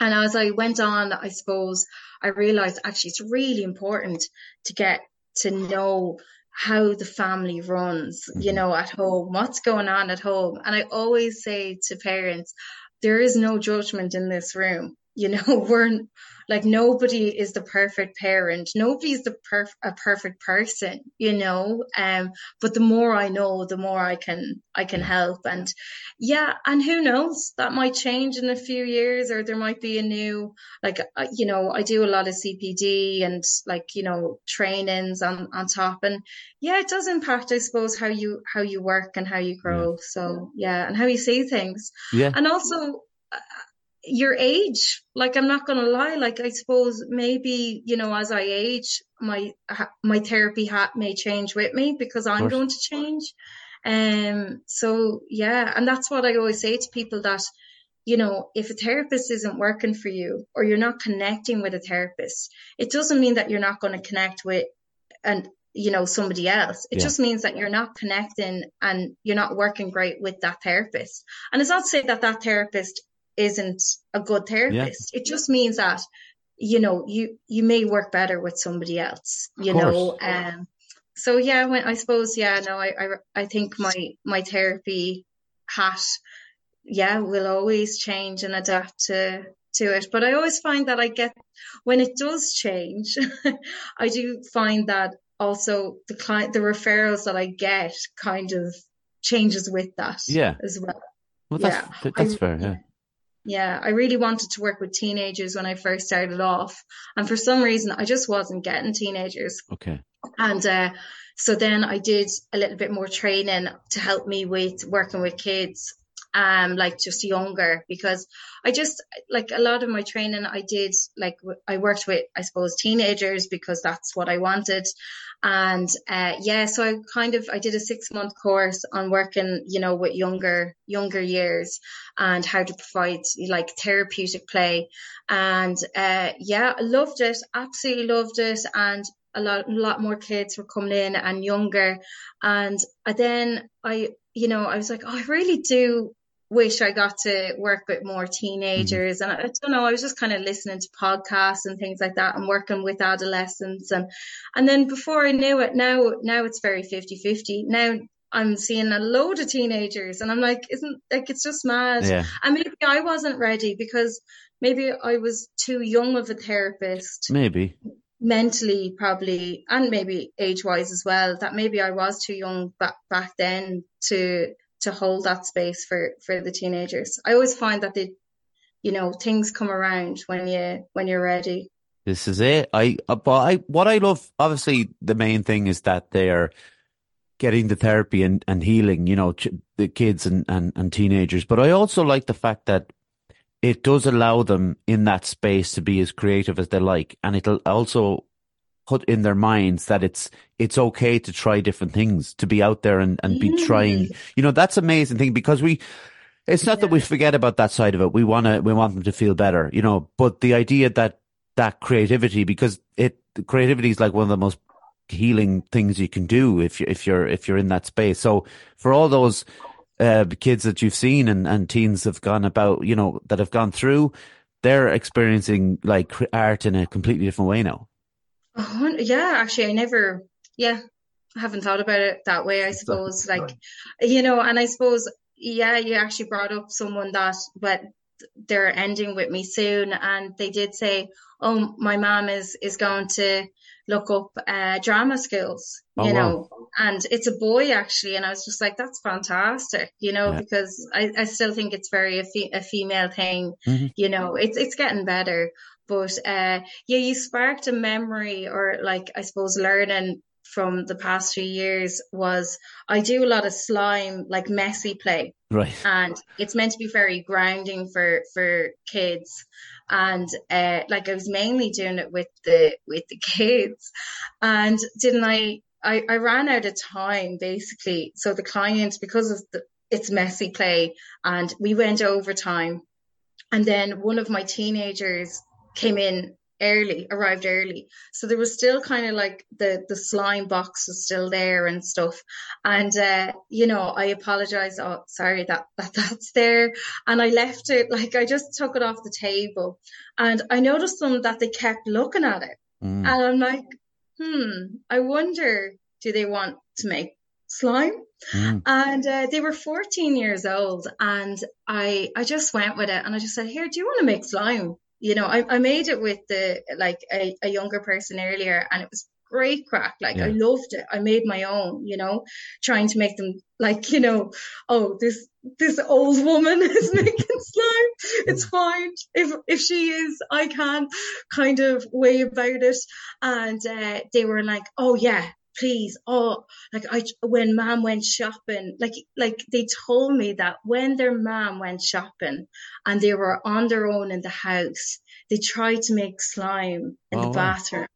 Speaker 2: And as I went on, I suppose I realized actually it's really important to get to know how the family runs, you mm-hmm. know, at home, what's going on at home. And I always say to parents, there is no judgment in this room. You know, we're like nobody is the perfect parent. Nobody's the perf- a perfect person, you know. Um, but the more I know, the more I can I can help. And yeah, and who knows? That might change in a few years, or there might be a new like you know I do a lot of CPD and like you know trainings on on top. And yeah, it does impact, I suppose, how you how you work and how you grow. Yeah. So yeah, and how you see things.
Speaker 1: Yeah,
Speaker 2: and also your age like i'm not gonna lie like i suppose maybe you know as i age my my therapy hat may change with me because i'm going to change. Um so yeah and that's what i always say to people that you know if a therapist isn't working for you or you're not connecting with a therapist it doesn't mean that you're not going to connect with and you know somebody else. It yeah. just means that you're not connecting and you're not working great with that therapist. And it's not to say that that therapist isn't a good therapist. Yeah. It just means that you know, you, you may work better with somebody else, you know, um, so yeah, when I suppose, yeah, no, I, I, I think my, my therapy hat, yeah, will always change and adapt to, to it. But I always find that I get, when it does change, I do find that also the client, the referrals that I get kind of changes with that
Speaker 1: yeah.
Speaker 2: as well.
Speaker 1: Well, that's, yeah. that's fair. Yeah.
Speaker 2: Yeah, I really wanted to work with teenagers when I first started off. And for some reason, I just wasn't getting teenagers.
Speaker 1: Okay.
Speaker 2: And uh, so then I did a little bit more training to help me with working with kids um like just younger because I just like a lot of my training I did like I worked with I suppose teenagers because that's what I wanted. And uh yeah so I kind of I did a 6 month course on working you know with younger younger years and how to provide like therapeutic play. And uh yeah I loved it absolutely loved it. And a lot, a lot more kids were coming in and younger. And then I, you know, I was like, oh, I really do wish I got to work with more teenagers. Mm-hmm. And I, I, don't know, I was just kind of listening to podcasts and things like that and working with adolescents. And, and then before I knew it, now, now it's very 50 50. Now I'm seeing a load of teenagers and I'm like, isn't like, it's just mad.
Speaker 1: Yeah.
Speaker 2: And maybe I wasn't ready because maybe I was too young of a therapist.
Speaker 1: Maybe
Speaker 2: mentally probably and maybe age wise as well that maybe I was too young back back then to to hold that space for for the teenagers. I always find that they you know things come around when you when you're ready.
Speaker 1: This is it. I uh, but I what I love obviously the main thing is that they're getting the therapy and, and healing, you know, the kids and, and, and teenagers. But I also like the fact that it does allow them in that space to be as creative as they like. And it'll also put in their minds that it's it's okay to try different things, to be out there and, and be mm. trying. You know, that's amazing thing because we it's not yeah. that we forget about that side of it. We wanna we want them to feel better, you know, but the idea that that creativity because it creativity is like one of the most healing things you can do if you if you're if you're in that space. So for all those uh, kids that you've seen and, and teens have gone about, you know, that have gone through, they're experiencing like art in a completely different way now.
Speaker 2: Oh, yeah, actually, I never, yeah, I haven't thought about it that way, I suppose. Like, you know, and I suppose, yeah, you actually brought up someone that, but they're ending with me soon. And they did say, oh, my mom is, is going to look up uh, drama skills, oh, you know, wow. and it's a boy actually. And I was just like, that's fantastic, you know, yeah. because I, I still think it's very a, fe- a female thing, mm-hmm. you know, it's, it's getting better. But uh, yeah, you sparked a memory or like, I suppose, learning from the past few years was I do a lot of slime, like messy play.
Speaker 1: Right.
Speaker 2: And it's meant to be very grounding for, for kids. And, uh, like I was mainly doing it with the, with the kids. And didn't I, I, I ran out of time basically. So the client, because of the, it's messy play and we went over time. And then one of my teenagers came in early, arrived early. So there was still kind of like the, the slime box was still there and stuff. And, uh, you know, I apologize. Oh, sorry that, that that's there. And I left it, like I just took it off the table and I noticed them that they kept looking at it. Mm. And I'm like, hmm, I wonder, do they want to make slime? Mm. And uh, they were 14 years old, and I I just went with it, and I just said, "Here, do you want to make slime?" You know, I, I made it with the like a, a younger person earlier and it was great crack. Like yeah. I loved it. I made my own, you know, trying to make them like, you know, oh, this this old woman is making slime. It's fine. If if she is, I can kind of way about it. And uh, they were like, oh yeah, please oh like i when mom went shopping like like they told me that when their mom went shopping and they were on their own in the house they tried to make slime in oh, the bathroom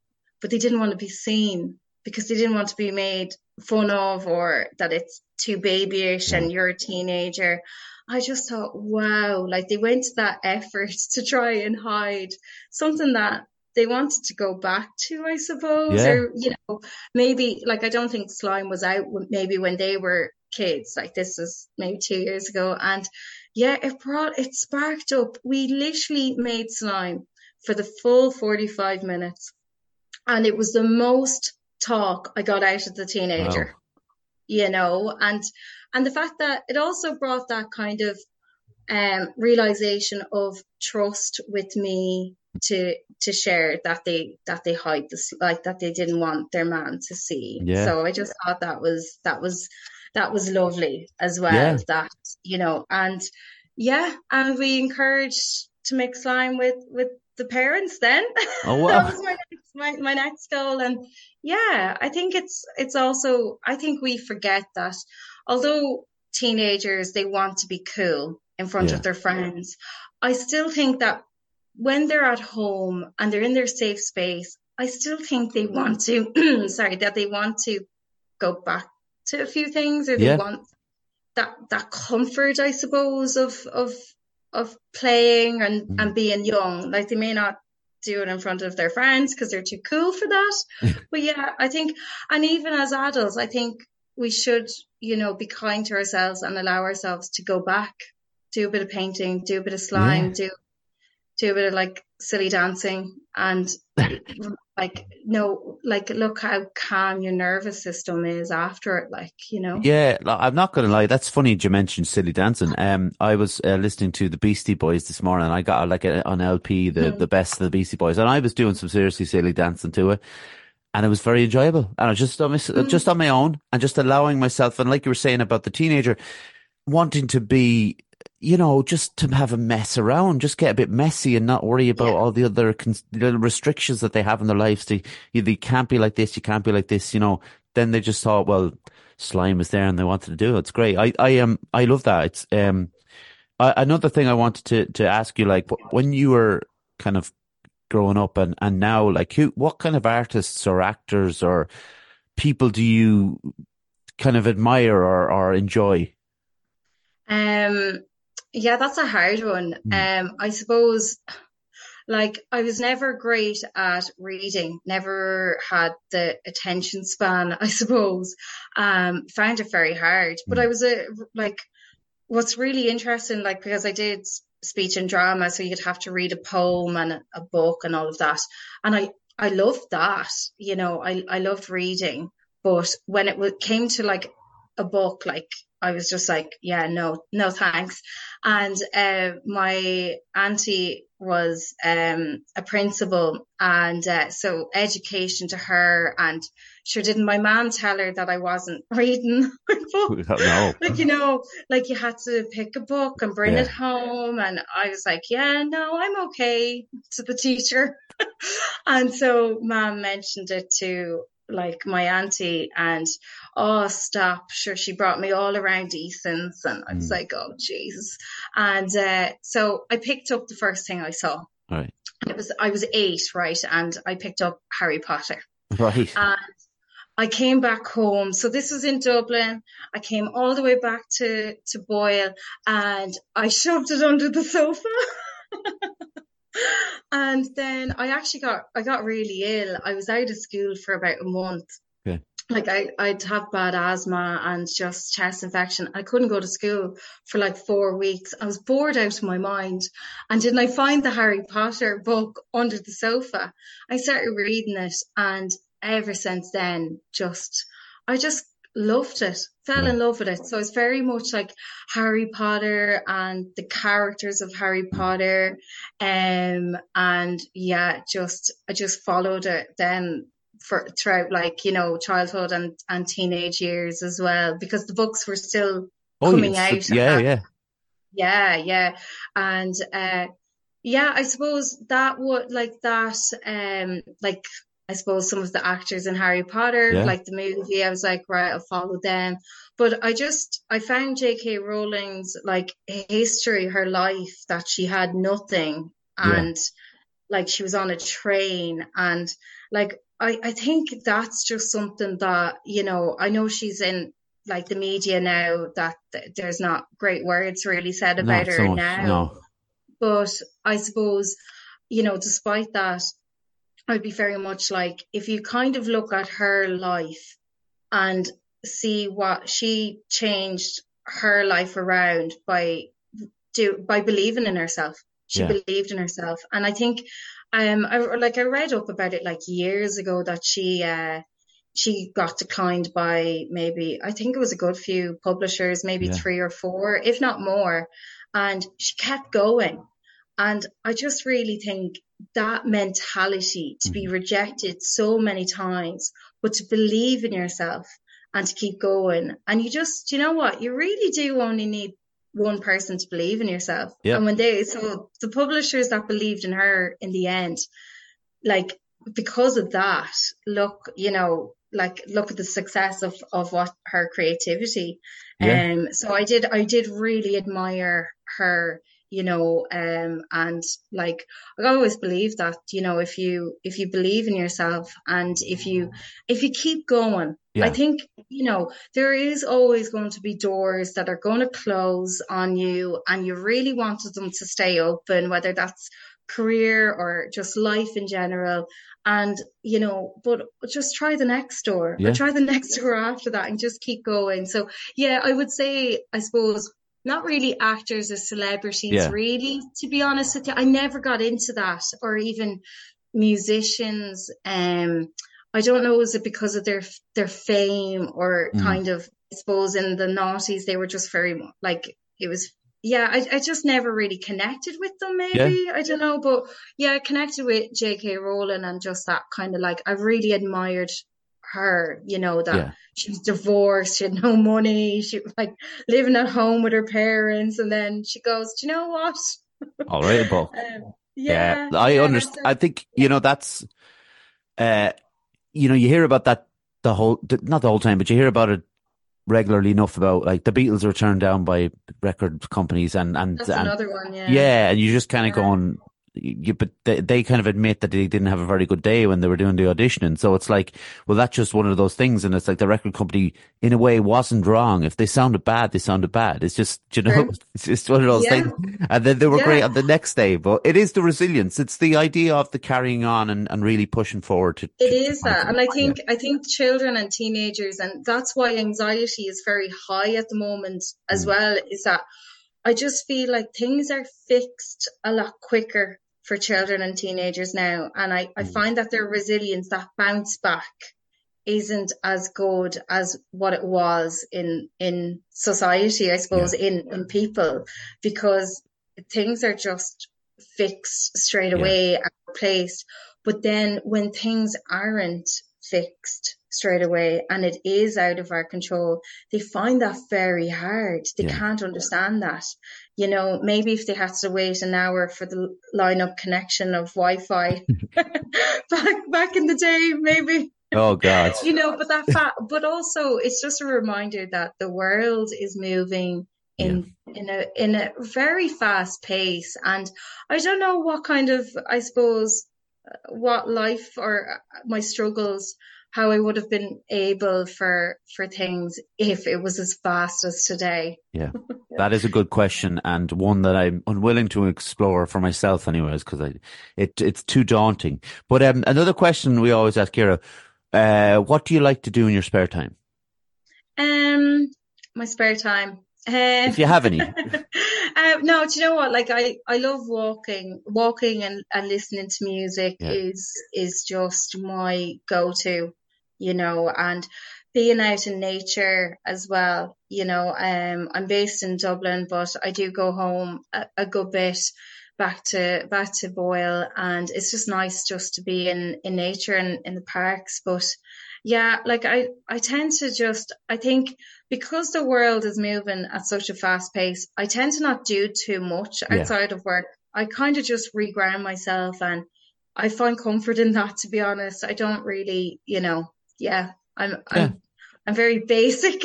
Speaker 2: but they didn't want to be seen because they didn't want to be made fun of or that it's too babyish and mm. you're a teenager. I just thought, wow, like they went to that effort to try and hide something that they wanted to go back to, I suppose, yeah. or you know, maybe like I don't think slime was out maybe when they were kids. Like this was maybe two years ago, and yeah, it brought it sparked up. We literally made slime for the full 45 minutes. And it was the most talk I got out of the teenager, wow. you know, and, and the fact that it also brought that kind of, um, realization of trust with me to to share that they that they hide this like that they didn't want their man to see yeah. so i just thought that was that was that was lovely as well yeah. that you know and yeah and we encouraged to make slime with with the parents then
Speaker 1: oh wow
Speaker 2: that was my next, my, my next goal and yeah i think it's it's also i think we forget that although teenagers they want to be cool in front yeah. of their friends i still think that when they're at home and they're in their safe space i still think they want to sorry that they want to go back to a few things or they yeah. want that that comfort i suppose of of of playing and mm. and being young like they may not do it in front of their friends because they're too cool for that but yeah i think and even as adults i think we should you know be kind to ourselves and allow ourselves to go back do a bit of painting do a bit of slime yeah. do do a bit of like silly dancing and like no like look how calm your nervous system is after it like you know
Speaker 1: yeah i'm not gonna lie that's funny you mentioned silly dancing um i was uh, listening to the beastie boys this morning i got like a, on lp the mm. the best of the beastie boys and i was doing some seriously silly dancing to it and it was very enjoyable and i just on my, mm. just on my own and just allowing myself and like you were saying about the teenager wanting to be you know, just to have a mess around, just get a bit messy and not worry about yeah. all the other cons- the restrictions that they have in their lives. They, you, they can't be like this, you can't be like this, you know. Then they just thought, well, slime is there and they wanted to do it. It's great. I, I um, I love that. It's, um, I, another thing I wanted to, to ask you, like, when you were kind of growing up and, and now, like, who, what kind of artists or actors or people do you kind of admire or, or enjoy?
Speaker 2: Um, yeah, that's a hard one. Mm. Um, I suppose like I was never great at reading, never had the attention span, I suppose. Um, found it very hard, but hmm. I was a, like, what's really interesting, like, because I did speech and drama, so you'd have to read a poem and a, a book and all of that. And I, I loved that, you know, I, I loved reading, but when it came to like a book, like I was just like, yeah, no, no thanks. And uh, my auntie was um, a principal, and uh, so education to her. And sure, didn't my mom tell her that I wasn't reading my book? No. Like you know, like you had to pick a book and bring yeah. it home, and I was like, yeah, no, I'm okay to the teacher. and so mom mentioned it to like my auntie and oh stop sure she brought me all around Eason's and I was mm. like oh Jesus. And uh, so I picked up the first thing I saw.
Speaker 1: Right.
Speaker 2: It was I was eight right and I picked up Harry Potter.
Speaker 1: Right.
Speaker 2: And I came back home. So this was in Dublin. I came all the way back to to Boyle and I shoved it under the sofa and then I actually got I got really ill. I was out of school for about a month.
Speaker 1: Yeah.
Speaker 2: Like I, I'd have bad asthma and just chest infection. I couldn't go to school for like four weeks. I was bored out of my mind. And then I find the Harry Potter book under the sofa. I started reading it and ever since then just I just loved it, fell in love with it. So it's very much like Harry Potter and the characters of Harry Potter. Um, and yeah, just, I just followed it then for throughout like, you know, childhood and, and teenage years as well, because the books were still oh, coming
Speaker 1: yes. out. Yeah, yeah.
Speaker 2: Yeah, yeah. And, uh, yeah, I suppose that would like that, um, like I suppose some of the actors in Harry Potter, yeah. like the movie, I was like, right, I'll follow them. But I just, I found J.K. Rowling's like history, her life, that she had nothing and yeah. like she was on a train and like, I, I think that's just something that, you know, I know she's in like the media now that there's not great words really said about her so now. No. But I suppose, you know, despite that, I'd be very much like if you kind of look at her life and see what she changed her life around by do by believing in herself. She
Speaker 1: Yeah.
Speaker 2: believed in herself. And I think, um, I, like I read up about it like years ago that she, uh, she got declined by maybe, I think it was a good few publishers, maybe
Speaker 1: Yeah.
Speaker 2: three or four, if not more. And she kept going. And I just really think that mentality to be rejected so many times, but to believe in yourself and to keep going. And you just, you know what? You really do only need one person to believe in yourself.
Speaker 1: Yeah.
Speaker 2: And when they, so the publishers that believed in her in the end, like because of that, look, you know, like look at the success of, of what her creativity.
Speaker 1: Yeah.
Speaker 2: Um, so I did, I did really admire her, you know, um, and like I always believe that, you know, if you, if you believe in yourself and if you, if you keep going,
Speaker 1: Yeah.
Speaker 2: I think, you know, there is always going to be doors that are going to close on you and you really wanted them to stay open, whether that's career or just life in general. And, you know, but just try the next door
Speaker 1: Yeah.
Speaker 2: or try the next door after that and just keep going. So yeah, I would say, I suppose, not really actors or celebrities,
Speaker 1: Yeah.
Speaker 2: really, to be honest with you. I never got into that or even musicians. Um, I don't know, is it because of their their fame or
Speaker 1: Mm.
Speaker 2: kind of, I suppose, in the noughties they were just very like it was. Yeah, I, I just never really connected with them. Maybe I don't know, but yeah, I connected with J.K. Rowling and just that kind of like I really admired her. You know that
Speaker 1: Yeah.
Speaker 2: she was divorced, she had no money, she was like living at home with her parents, and then she goes, "Do you know what?"
Speaker 1: All right, Paul.
Speaker 2: Um,
Speaker 1: Yeah,
Speaker 2: yeah,
Speaker 1: I
Speaker 2: yeah,
Speaker 1: understand.
Speaker 2: so-
Speaker 1: I think you know that's, uh, you know, you hear about that the whole not the whole time, but you hear about it regularly enough about like the Beatles were turned down by record companies and and
Speaker 2: That's
Speaker 1: and
Speaker 2: another one, yeah.
Speaker 1: yeah, and you just kind of going. You, but they, they kind of admit that they didn't have a very good day when they were doing the auditioning. So it's like, well, that's just one of those things. And it's like the record company, in a way, wasn't wrong. If they sounded bad, they sounded bad. It's just, you know,
Speaker 2: True.
Speaker 1: it's just one of those
Speaker 2: Yeah.
Speaker 1: things. And then they were
Speaker 2: Yeah.
Speaker 1: great on the next day. But it is the resilience. It's the idea of the carrying on and, and really pushing forward to.
Speaker 2: It is that, and I think I think children and teenagers, and that's why anxiety is very high at the moment as
Speaker 1: Mm.
Speaker 2: well. Is that I just feel like things are fixed a lot quicker for children and teenagers now, and I I
Speaker 1: Mm.
Speaker 2: find that their resilience, that bounce back, isn't as good as what it was in in society, I suppose, in in people, because things are just fixed straight
Speaker 1: Yeah.
Speaker 2: away and replaced. But then when things aren't fixed straight away and it is out of our control, they find that very hard. They
Speaker 1: Yeah.
Speaker 2: can't understand that. You know, maybe if they had to wait an hour for the line up connection of Wi-Fi back back in the day, maybe
Speaker 1: Oh God.
Speaker 2: you know, but that fact, but also it's just a reminder that the world is moving in in a in a very fast pace, and I don't know what kind of, I suppose, uh, what life or uh, my struggles, how I would have been able for for things if it was as fast as today.
Speaker 1: Yeah, that is a good question and one that I'm unwilling to explore for myself anyways, because I, it, it's too daunting. But, um, another question we always ask Ciara, uh, what do you like to do in your spare time?
Speaker 2: Um, my spare time. Uh,
Speaker 1: If you have any.
Speaker 2: um, no, do you know what? Like I, I love walking, walking and, and listening to music
Speaker 1: Yeah.
Speaker 2: is, is just my go-to, you know, and being out in nature as well, you know, um, I'm based in Dublin, but I do go home a, a good bit back to, back to Boyle and it's just nice just to be in, in nature and in the parks. But yeah, like I, I tend to just, I think because the world is moving at such a fast pace, I tend to not do too much
Speaker 1: Yeah.
Speaker 2: outside of work. I kind of just reground myself and I find comfort in that, to be honest. I don't really, you know, yeah, I'm, I'm, I'm very basic,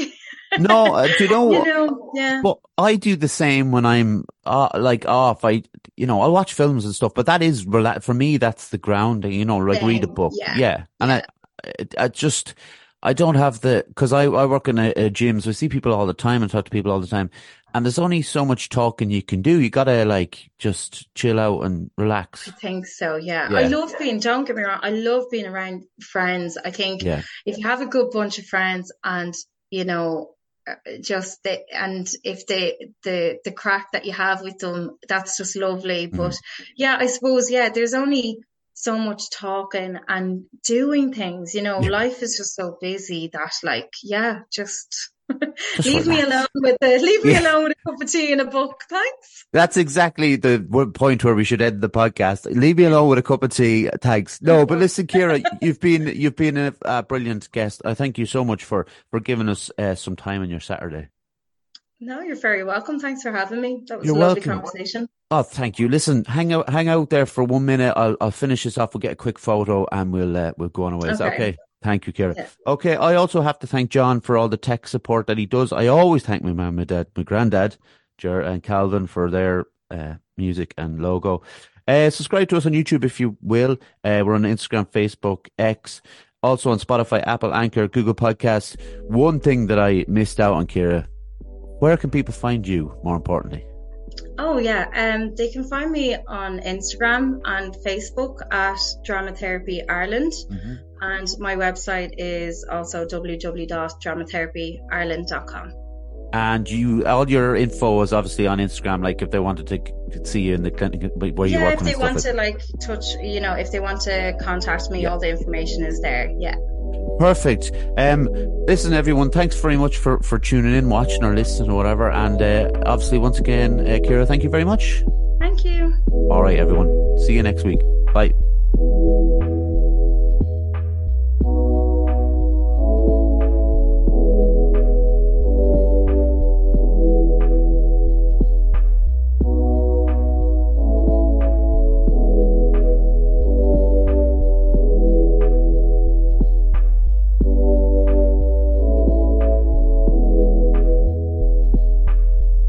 Speaker 1: No, uh, do you know
Speaker 2: you know, yeah.
Speaker 1: Well, I do the same when I'm uh, like off. I, you know, I watch films and stuff, but that is rela- for me. That's the grounding. You know, like read a book.
Speaker 2: yeah,
Speaker 1: and I, I, I just, I don't have the because I I work in a, a gym, so I see people all the time and talk to people all the time, and there's only so much talking you can do. You gotta like just chill out and relax.
Speaker 2: I think so, yeah.
Speaker 1: Yeah.
Speaker 2: I love being, don't get me wrong, I love being around friends. I think
Speaker 1: Yeah,
Speaker 2: if you have a good bunch of friends and, you know, uh, just the, and if they the the crack that you have with them that's just lovely mm. but yeah i suppose yeah there's only so much talking and doing things you know yeah. life is just so busy that like yeah just leave me alone with the leave me yeah. alone with a cup of tea and a book thanks
Speaker 1: that's exactly the point where we should end the podcast leave me alone with a cup of tea thanks no but listen Ciara you've been you've been a, a, brilliant guest i thank you so much for for giving us uh, some time on your saturday
Speaker 2: no, you're very welcome. Thanks for having me. That was you're a lovely welcome. conversation.
Speaker 1: Oh, thank you. Listen, hang out, hang out there for one minute. I'll, I'll finish this off. We'll get a quick photo and we'll, uh, we'll go on away. Okay. okay? Thank you, Ciara. Yeah. Okay. I also have to thank John for all the tech support that he does. I always thank my mum, my dad, my granddad, Jer and Calvin for their, uh, music and logo. Uh, subscribe to us on YouTube if you will. Uh, we're on Instagram, Facebook, X, also on Spotify, Apple, Anchor, Google Podcasts. One thing that I missed out on, Ciara, where can people find you, more importantly?
Speaker 2: Oh yeah, um, they can find me on Instagram and Facebook at Dramatherapy Ireland, mm-hmm. And my website is also www.dramatherapyireland.com.
Speaker 1: And you, all your info is obviously on Instagram. Like if they wanted to see you in the clinic where you
Speaker 2: yeah,
Speaker 1: work.
Speaker 2: Yeah, if they want to like touch, you know, if they want to contact me, yeah. all the information is there. Yeah.
Speaker 1: Perfect. Um, listen, everyone, thanks very much for, for tuning in, watching, or listening, or whatever. And uh, obviously, once again, uh, Ciara, thank you very much.
Speaker 2: Thank you.
Speaker 1: All right, everyone. See you next week. Bye.